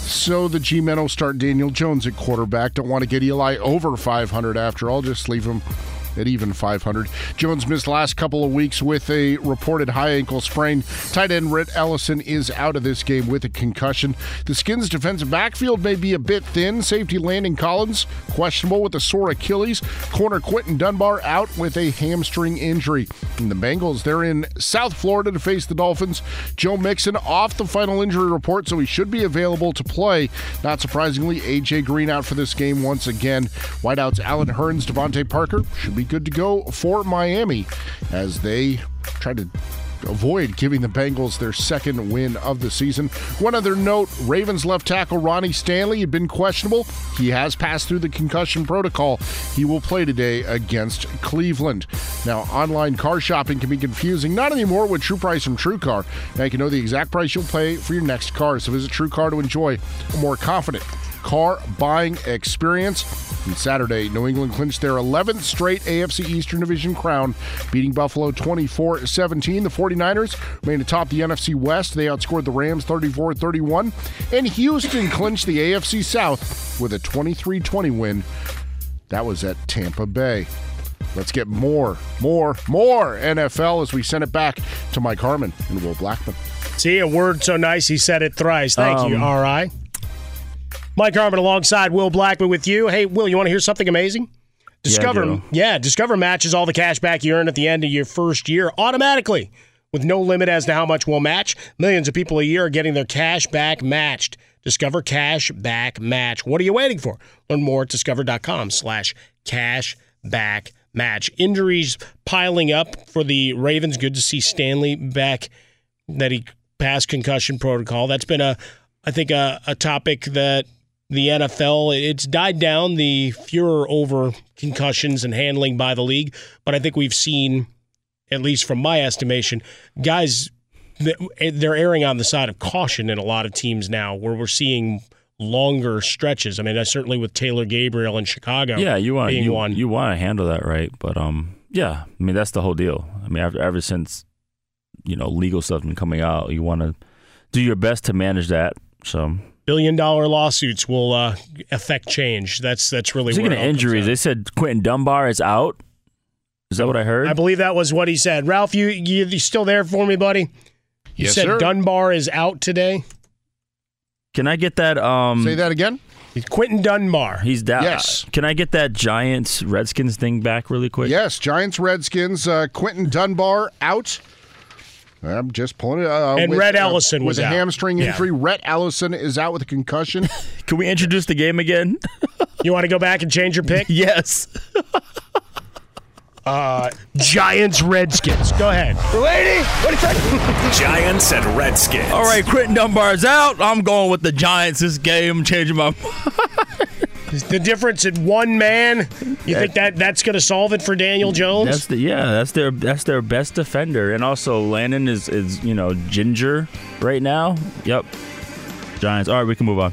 So the G-Men will start Daniel Jones at quarterback. Don't want to get Eli over 500 after all. Just leave him at even 500. Jones missed last couple of weeks with a reported high ankle sprain. Tight end Rhett Ellison is out of this game with a concussion. The Skins' defensive backfield may be a bit thin. Safety Landon Collins questionable with a sore Achilles. Corner Quinton Dunbar out with a hamstring injury. And the Bengals, they're in South Florida to face the Dolphins. Joe Mixon off the final injury report, so he should be available to play. Not surprisingly, AJ Green out for this game once again. Whiteouts Allen Hurns, DeVante Parker should be good to go for Miami as they try to avoid giving the Bengals their second win of the season. One other note Ravens left tackle Ronnie Stanley had been questionable. He has passed through the concussion protocol. He will play today against Cleveland. Now, online car shopping can be confusing. Not anymore with True Price from TrueCar. Now you can know the exact price you'll pay for your next car. So visit TrueCar to enjoy a more confident car buying experience. And Saturday, New England clinched their 11th straight AFC Eastern Division crown, beating Buffalo 24 17. The 49ers remain atop the NFC West. They outscored the Rams 34 31. And Houston clinched the AFC South with a 23 20 win. That was at Tampa Bay. Let's get more, more, more NFL as we send it back to Mike Harmon and Will Blackmon. See, a word so nice he said it thrice. Thank you, Um, R.I. Mike Harmon alongside Will Blackmon with you. Hey, Will, you want to hear something amazing? Discover, do. yeah, Discover matches all the cash back you earn at the end of your first year automatically with no limit as to how much we'll match. Millions of people a year are getting their cash back matched. Discover Cash Back Match. What are you waiting for? Learn more at discover.com slash cash back match. Injuries piling up for the Ravens. Good to see Stanley back that he passed concussion protocol. That's been a, I think, a, a topic that the NFL it's died down the furor over concussions and handling by the league, but I think we've seen, at least from my estimation, guys they're erring on the side of caution in a lot of teams now, where we're seeing longer stretches. I mean, certainly with Taylor Gabriel in Chicago. Yeah, you want you, one. you want to handle that right, but um, yeah, I mean that's the whole deal. I mean, ever, ever since you know legal stuff been coming out, you want to do your best to manage that. So billion dollar lawsuits will uh, affect change. That's that's really Speaking where of it all injuries, they said Quinton Dunbar is out. Is that what I heard? I believe that was what he said. Ralph, you you, you still there for me, buddy? You Yes, said sir. Dunbar is out today. Can I get that? Um, Say that again. Quinton Dunbar. He's down. Yes. Can I get that Giants Redskins thing back really quick? Yes, Giants, Redskins, uh, Quinton Dunbar out. I'm just pulling it. Uh, And with, Rhett uh, Ellison with was a out. hamstring Yeah. injury. Rhett Ellison is out with a concussion. Can we introduce the game again? You want to go back and change your pick? yes. Uh, Giants Redskins. Go ahead. Lady, what do you Giants and Redskins. All right, Quinton Dunbar's out. I'm going with the Giants this game. I'm changing my. The difference in one man. You think that that's going to solve it for Daniel Jones? That's the yeah. That's their that's their best defender, and also Landon is is you know ginger right now. Yep. Giants. All right, we can move on.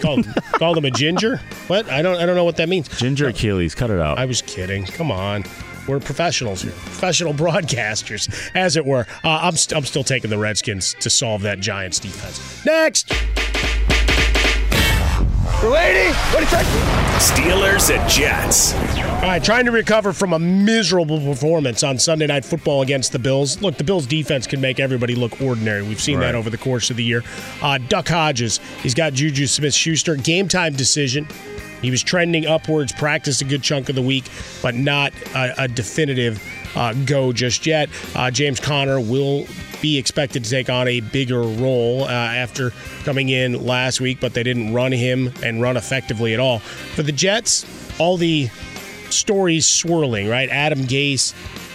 called called him a ginger. What? I don't I don't know what that means. Ginger Achilles, cut it out. I was kidding. Come on. We're professionals here, professional broadcasters, as it were. Uh, I'm, st- I'm still taking the Redskins to solve that Giants defense. Next. Lady, what do you Steelers and Jets. All right, trying to recover from a miserable performance on Sunday Night Football against the Bills. Look, the Bills' defense can make everybody look ordinary. We've seen Right. that over the course of the year. Uh, Duck Hodges, he's got Juju Smith Schuster. Game time decision. He was trending upwards, practiced a good chunk of the week, but not a, a definitive uh, go just yet. Uh, James Conner will be expected to take on a bigger role uh, after coming in last week, but they didn't run him and run effectively at all. For the Jets, all the stories swirling, right? Adam Gase,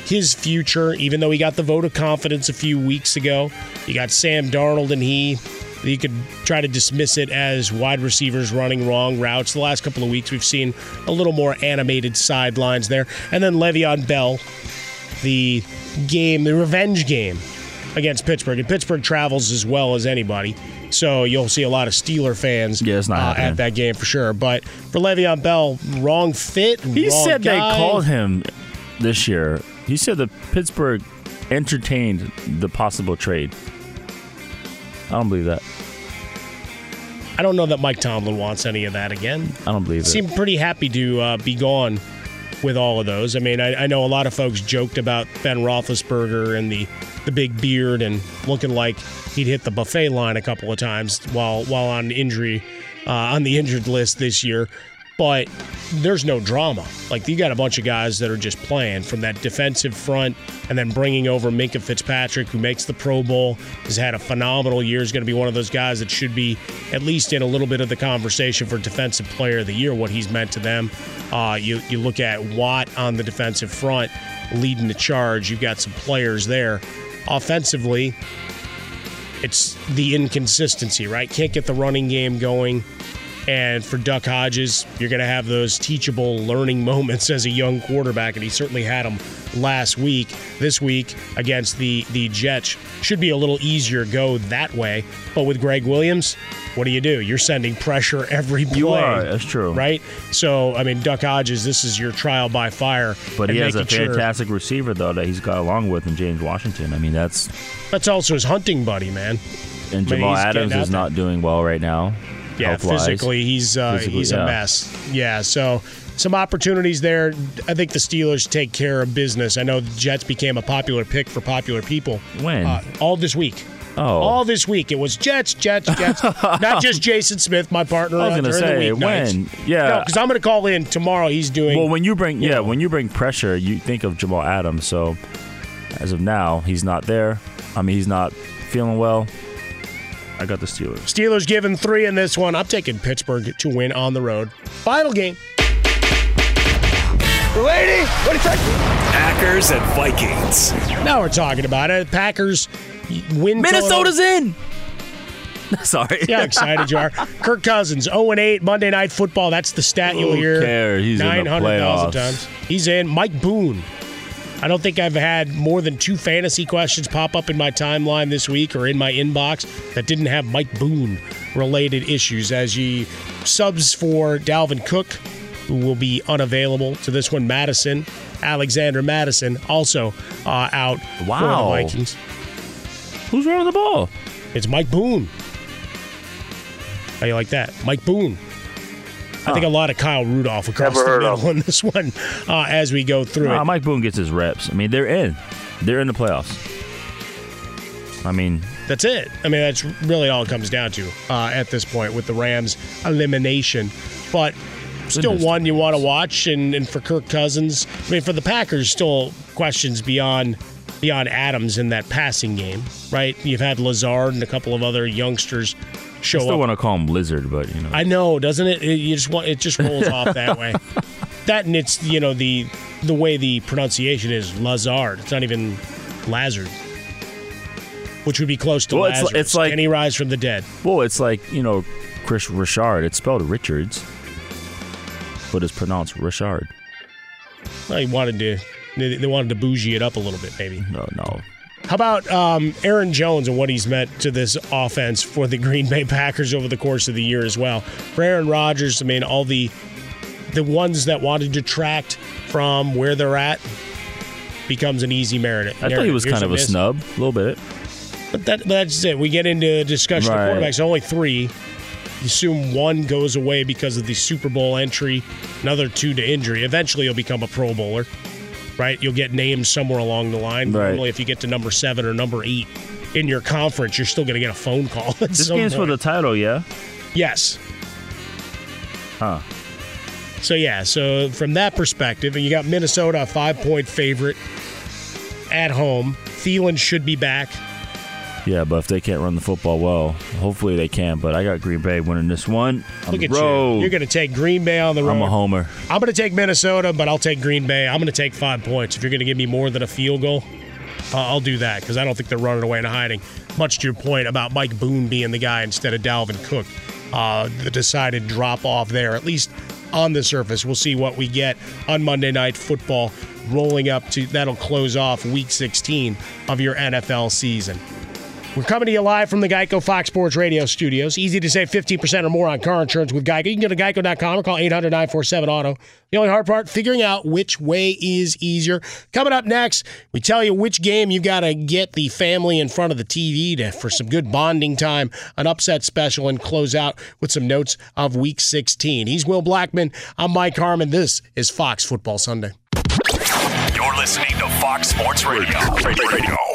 his future, even though he got the vote of confidence a few weeks ago. You got Sam Darnold and he. You could try to dismiss it as wide receivers running wrong routes. The last couple of weeks, we've seen a little more animated sidelines there. And then Le'Veon Bell, the game, the revenge game against Pittsburgh. And Pittsburgh travels as well as anybody. So you'll see a lot of Steeler fans Yeah, it's not uh, at that game for sure. But for Le'Veon Bell, wrong fit. He wrong said they called him this year. He said that Pittsburgh entertained the possible trade. I don't believe that. I don't know that Mike Tomlin wants any of that again. I don't believe it. Seemed pretty happy to uh, be gone with all of those. I mean, I, I know a lot of folks joked about Ben Roethlisberger and the the big beard and looking like he'd hit the buffet line a couple of times while while on injury uh, on the injured list this year. But there's no drama. Like you got a bunch of guys that are just playing from that defensive front, and then bringing over Minkah Fitzpatrick, who makes the Pro Bowl, has had a phenomenal year. Is going to be one of those guys that should be at least in a little bit of the conversation for Defensive Player of the Year. What he's meant to them. Uh, you you look at Watt on the defensive front, leading the charge. You've got some players there. Offensively, it's the inconsistency, right? Can't get the running game going. And for Duck Hodges, you're going to have those teachable learning moments as a young quarterback, and he certainly had them last week. This week against the the Jets should be a little easier go that way. But with Gregg Williams, what do you do? You're sending pressure every play. You are. That's true. right? So I mean, Duck Hodges, this is your trial by fire. But he has a making sure- fantastic receiver though that he's got along with in James Washington. I mean that's That's also his hunting buddy, man. and I mean, Jamal Adams is not doing well right now. Yeah, physically he's uh, Physically, he's yeah. a mess. Yeah, so some opportunities there. I think the Steelers take care of business. I know the Jets became a popular pick for popular people. When? Uh, all this week. Oh. All this week it was Jets, Jets, Jets. Not just Jason Smith, my partner. I was uh, gonna say, when? Yeah. no, because I'm going to call in tomorrow. He's doing. Well, when you bring yeah, when you bring pressure, you think of Jamal Adams. So as of now, he's not there. I mean, he's not feeling well. I got the Steelers. Steelers given three in this one. I'm taking Pittsburgh to win on the road. Final game. Lady, what do you Packers and Vikings. Now we're talking about it. Packers win. Minnesota's total. in. Sorry. See how excited you are. Kirk Cousins, 0 8, Monday Night Football. That's the stat you'll Who hear cares? He's in the 900,000 playoffs. times. He's in. Mike Boone. I don't think I've had more than two fantasy questions pop up in my timeline this week or in my inbox that didn't have Mike Boone related issues as he subs for Dalvin Cook, who will be unavailable to this one. Mattison, Alexander Mattison, also uh, out Wow. for the Vikings. Who's running the ball? It's Mike Boone. How you like that? Mike Boone. I think a lot of Kyle Rudolph across Never the middle in this one uh, as we go through Nah, it. Mike Boone gets his reps. I mean, they're in. They're in the playoffs. I mean, That's it. I mean, that's really all it comes down to uh, at this point with the Rams elimination. But still one you want to watch, and, and for Kirk Cousins, I mean, for the Packers, still questions beyond beyond Adams in that passing game, right? You've had Lazard and a couple of other youngsters I still up. want to call him Lizard, but you know. I know, doesn't it? it? You just want it just rolls off that way. That and it's you know the the way the pronunciation is Lazard. It's not even Lazard, which would be close to Well, it's- Lazarus. it's like- any rise from the dead. Well, it's like you know, Chris Richard. It's spelled Richards, but it's pronounced Richard. Well, he wanted to. They, they wanted to bougie it up a little bit, maybe. No, no. How about um, Aaron Jones and what he's meant to this offense for the Green Bay Packers over the course of the year as well? For Aaron Rodgers, I mean, all the the ones that want to detract from where they're at becomes an easy merit. I thought he was Here's kind of a is. snub, a little bit. But that, that's it. We get into discussion Right. of quarterbacks. Only three. You assume one goes away because of the Super Bowl entry, another two to injury. Eventually, he'll become a Pro Bowler, right? You'll get named somewhere along the line. Right. Normally, if you get to number seven or number eight in your conference, you're still going to get a phone call. This game's for the title, yeah. yes. Huh. So yeah, so from that perspective, and you got Minnesota a five point favorite at home. Thielen should be back. Yeah, but if they can't run the football well, hopefully they can. But I got Green Bay winning this one on Look the at road. you. You're going to take Green Bay on the road. I'm a homer. I'm going to take Minnesota, but I'll take Green Bay. I'm going to take five points. If you're going to give me more than a field goal, uh, I'll do that because I don't think they're running away and hiding. Much to your point about Mike Boone being the guy instead of Dalvin Cook, uh, the decided drop off there, at least on the surface. We'll see what we get on Monday Night Football, rolling up to that'll close off Week 16 of your NFL season. We're coming to you live from the Geico Fox Sports Radio studios. Easy to save 15% or more on car insurance with Geico. You can go to geico.com or call 800 947 Auto. The only hard part, figuring out which way is easier. Coming up next, we tell you which game you got to get the family in front of the TV to, for some good bonding time, an upset special, and close out with some notes of Week 16. He's Will Blackmon. I'm Mike Harmon. This is Fox Football Sunday. You're listening to Fox Sports Radio. Radio.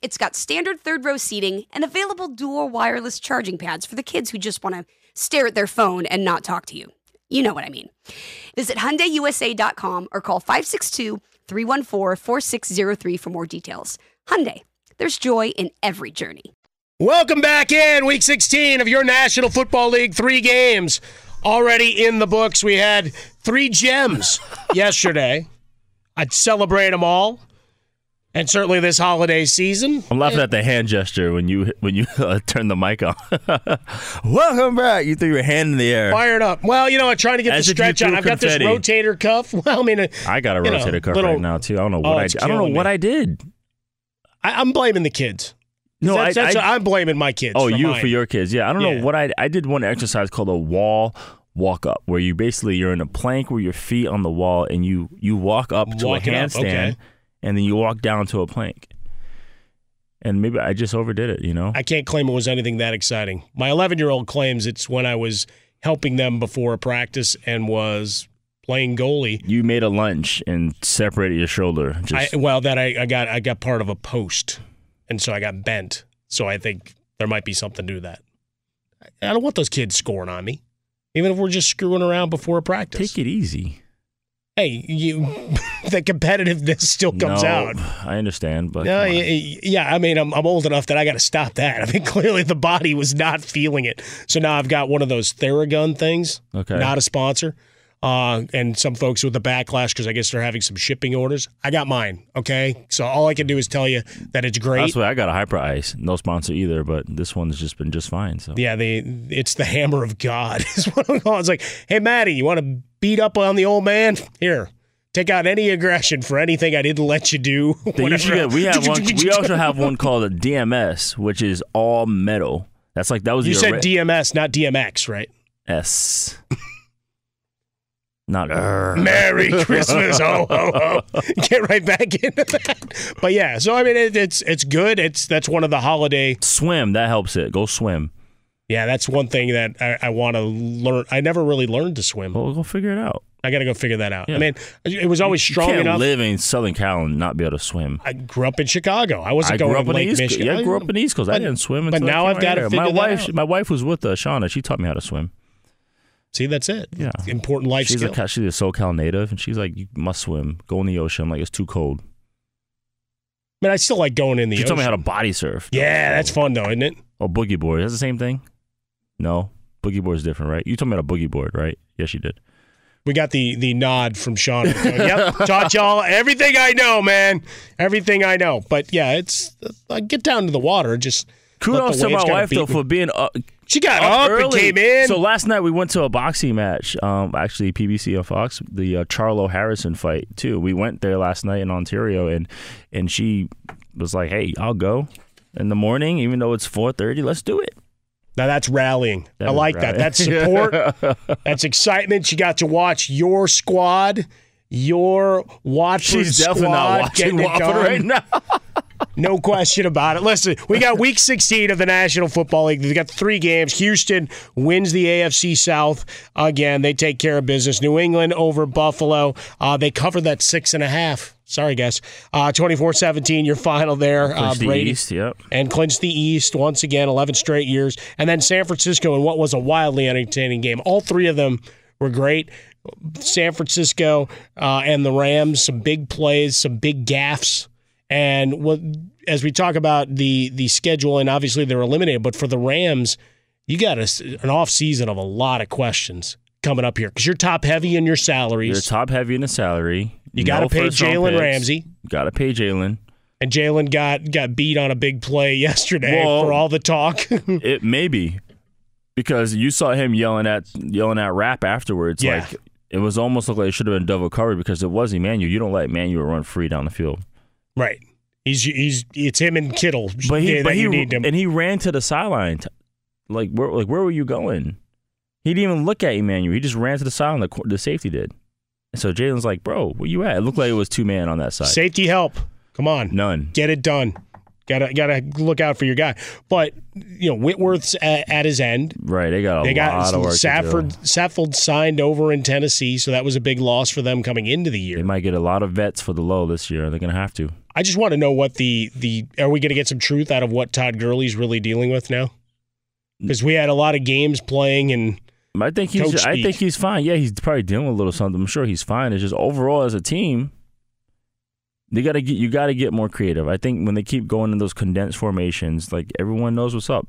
it's got standard third row seating and available dual wireless charging pads for the kids who just want to stare at their phone and not talk to you. You know what I mean. Visit HyundaiUSA.com or call 562-314-4603 for more details. Hyundai, there's joy in every journey. Welcome back in week 16 of your National Football League. Three games already in the books. We had three gems yesterday. I'd celebrate them all. And certainly this holiday season. I'm laughing at the hand gesture when you when you uh, turn the mic on. Welcome back. You threw your hand in the air. Fired up. Well, you know, I'm trying to get As the stretch on. threw I've got this rotator cuff. Well, I mean, uh, I got a you know, rotator cuff little- right now too. I don't know Oh, what I did. I don't know killing what. I did. I, I'm blaming the kids. No, that's, I- that's I- I'm blaming my kids. Oh, for you mine. for your kids. Yeah, I don't Yeah. know what I I did one exercise called a wall walk up where you basically you're in a plank with your feet on the wall and you you walk up to Walk a it up, handstand okay. And then you walk down to a plank. And maybe I just overdid it, you know. I can't claim it was anything that exciting. My 11 year old claims it's when I was helping them before a practice and was playing goalie. You made a lunge and separated your shoulder. Just I, well, that I, I got I got part of a post, and so I got bent. So I think there might be something to that. I don't want those kids scoring on me, even if we're just screwing around before a practice. take it easy. Hey, you, the competitiveness still comes No, out. I understand, but Yeah, yeah, yeah, I mean, I'm, I'm old enough that I got to stop that. I mean, clearly the body was not feeling it. So now I've got one of those Theragun things. Okay. Not a sponsor. Uh, and some folks with the backlash because I guess they're having some shipping orders. I got mine. Okay. So all I can do is tell you that it's great. That's why I got a Hyperice. No sponsor either, but this one's just been just fine. So Yeah, the it's the hammer of God is what I'm calling. It's like, hey Maddie, you want to beat up on the old man? Here, take out any aggression for anything I didn't let you do. They usually whatever. get, we have one. We also have one called a DMS, which is all metal. That's like that was You said DMS, not DMX, right? S. Not er. Merry Christmas, ho ho ho! Get right back into that. But yeah, so I mean, it, it's it's good. It's that's one of the holiday. Swim that helps it. Go swim. Yeah, that's one thing that I, I want to learn. I never really learned to swim. Well, go figure it out. I got to go figure that out. Yeah. I mean, it was always You strong can't enough. live in Southern Cal and not be able to swim. I grew up in Chicago. I wasn't I going grew up to Lake East. Michigan. Yeah, I grew up in the East Coast. I didn't swim. But until I now came I've right got to figure my that wife. out. My wife was with uh, Shauna. She taught me how to swim. See, that's it. Yeah, important life she's skill. a she's a SoCal native, and she's like, "You must swim. Go in the ocean." I'm like, "It's too cold." I mean, I still like going in the ocean. she ocean. taught me how to body surf. Yeah, that's fun though, isn't it? Oh, boogie board. That's the same thing? No. Boogie board is different, right? You told me about a boogie board, right? Yes, you did. We got the the nod from Sean. yep, taught y'all everything I know, man. Everything I know. But yeah, it's uh, get down to the water. Just Kudos the to my wife though me. for being up. She got up and early. came in. So last night we went to a boxing match. Um, actually PBC on Fox, the uh, Charlo Harrison fight too. We went there last night in Ontario, and and she was like, "Hey, I'll go in the morning, even though it's four thirty. Let's do it." Now that's rallying. That I like that. That's support. that's excitement. You got to watch your squad, your Watford She's definitely squad not watching Watford right now. No question about it. Listen, we got week 16 of the National Football League. They got three games. Houston wins the AFC South again. They take care of business. New England over Buffalo. Uh, they cover that six and a half. Sorry, guys. Uh, 24-17, your final there. Uh, Clinch the Brady East, yep. and clinch the East once again, 11 straight years. And then San Francisco in what was a wildly entertaining game. All three of them were great. San Francisco uh, and the Rams, some big plays, some big gaffes. And what, as we talk about the the schedule, and obviously they're eliminated, but for the Rams, you got a, an off season of a lot of questions coming up here because you're top heavy in your salaries. You're top heavy in the salary. You got to pay Jalen. Ramsey. Got to pay Jalen. And Jalen got got beat on a big play yesterday Well, for all the talk. it may be because you saw him yelling at yelling at Rapp afterwards. Yeah. Like it was almost like it should have been double covered because it was Emmanuel. You don't let Emmanuel run free down the field. Right. He's he's it's him and Kittle. But he, but he, need him. and he ran to the sideline. Like where, like where were you going? He didn't even look at Emmanuel. He just ran to the sideline. The, the safety did. And so Jalen's like, "Bro, where you at?" It looked like it was two man on that side. Safety help. Come on. None. Get it done. Gotta gotta look out for your guy. But you know, Whitworth's at, at his end. Right. They got a They got lot of work Saffold. Saffold signed over in Tennessee, so that was a big loss for them coming into the year. They might get a lot of vets for the low this year. They're gonna have to. I just want to know what the the are we going to get some truth out of what Todd Gurley's really dealing with now? Because we had a lot of games playing and I think he's. I think he's fine. Yeah, he's probably dealing with a little something. I'm sure he's fine. It's just overall as a team, They gotta get you gotta get more creative. I think when they keep going in those condensed formations, like everyone knows what's up.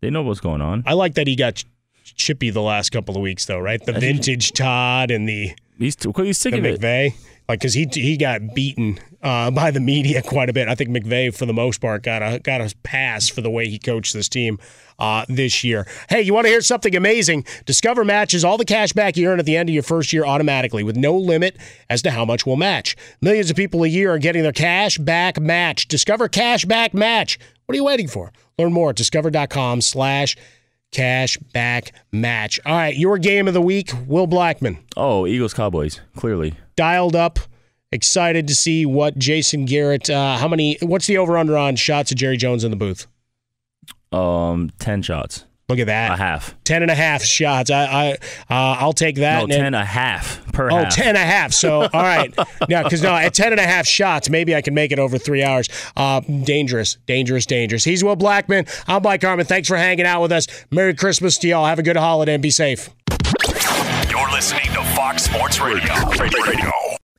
They know what's going on. I like that he got chippy the last couple of weeks, though, right? The vintage Todd and the he's too, he's sick the of it. McVay, like because he he got beaten uh, by the media quite a bit. I think McVay, for the most part, got a got a pass for the way he coached this team uh, this year. Hey, you want to hear something amazing? Discover matches all the cash back you earn at the end of your first year automatically with no limit as to how much will match. Millions of people a year are getting their cash back match. Discover cash back match. What are you waiting for? Learn more at discover.com slash cash back match. All right, your game of the week, Will Blackmon. Oh, Eagles Cowboys, clearly. Dialed up, excited to see what Jason Garrett, uh, how many, what's the over under on shots of Jerry Jones in the booth? Um, ten shots. Look at that. A half. Ten and a half shots. I, I, uh, I'll take that. No, And- ten per Oh, half. 10 and a half. So, all right. Now, because no, at 10 and a half shots, maybe I can make it over three hours. Uh, dangerous, dangerous, dangerous. He's Will Blackmon. I'm Mike Carmen. Thanks for hanging out with us. Merry Christmas to y'all. Have a good holiday and be safe. You're listening to Fox Sports Radio. Radio.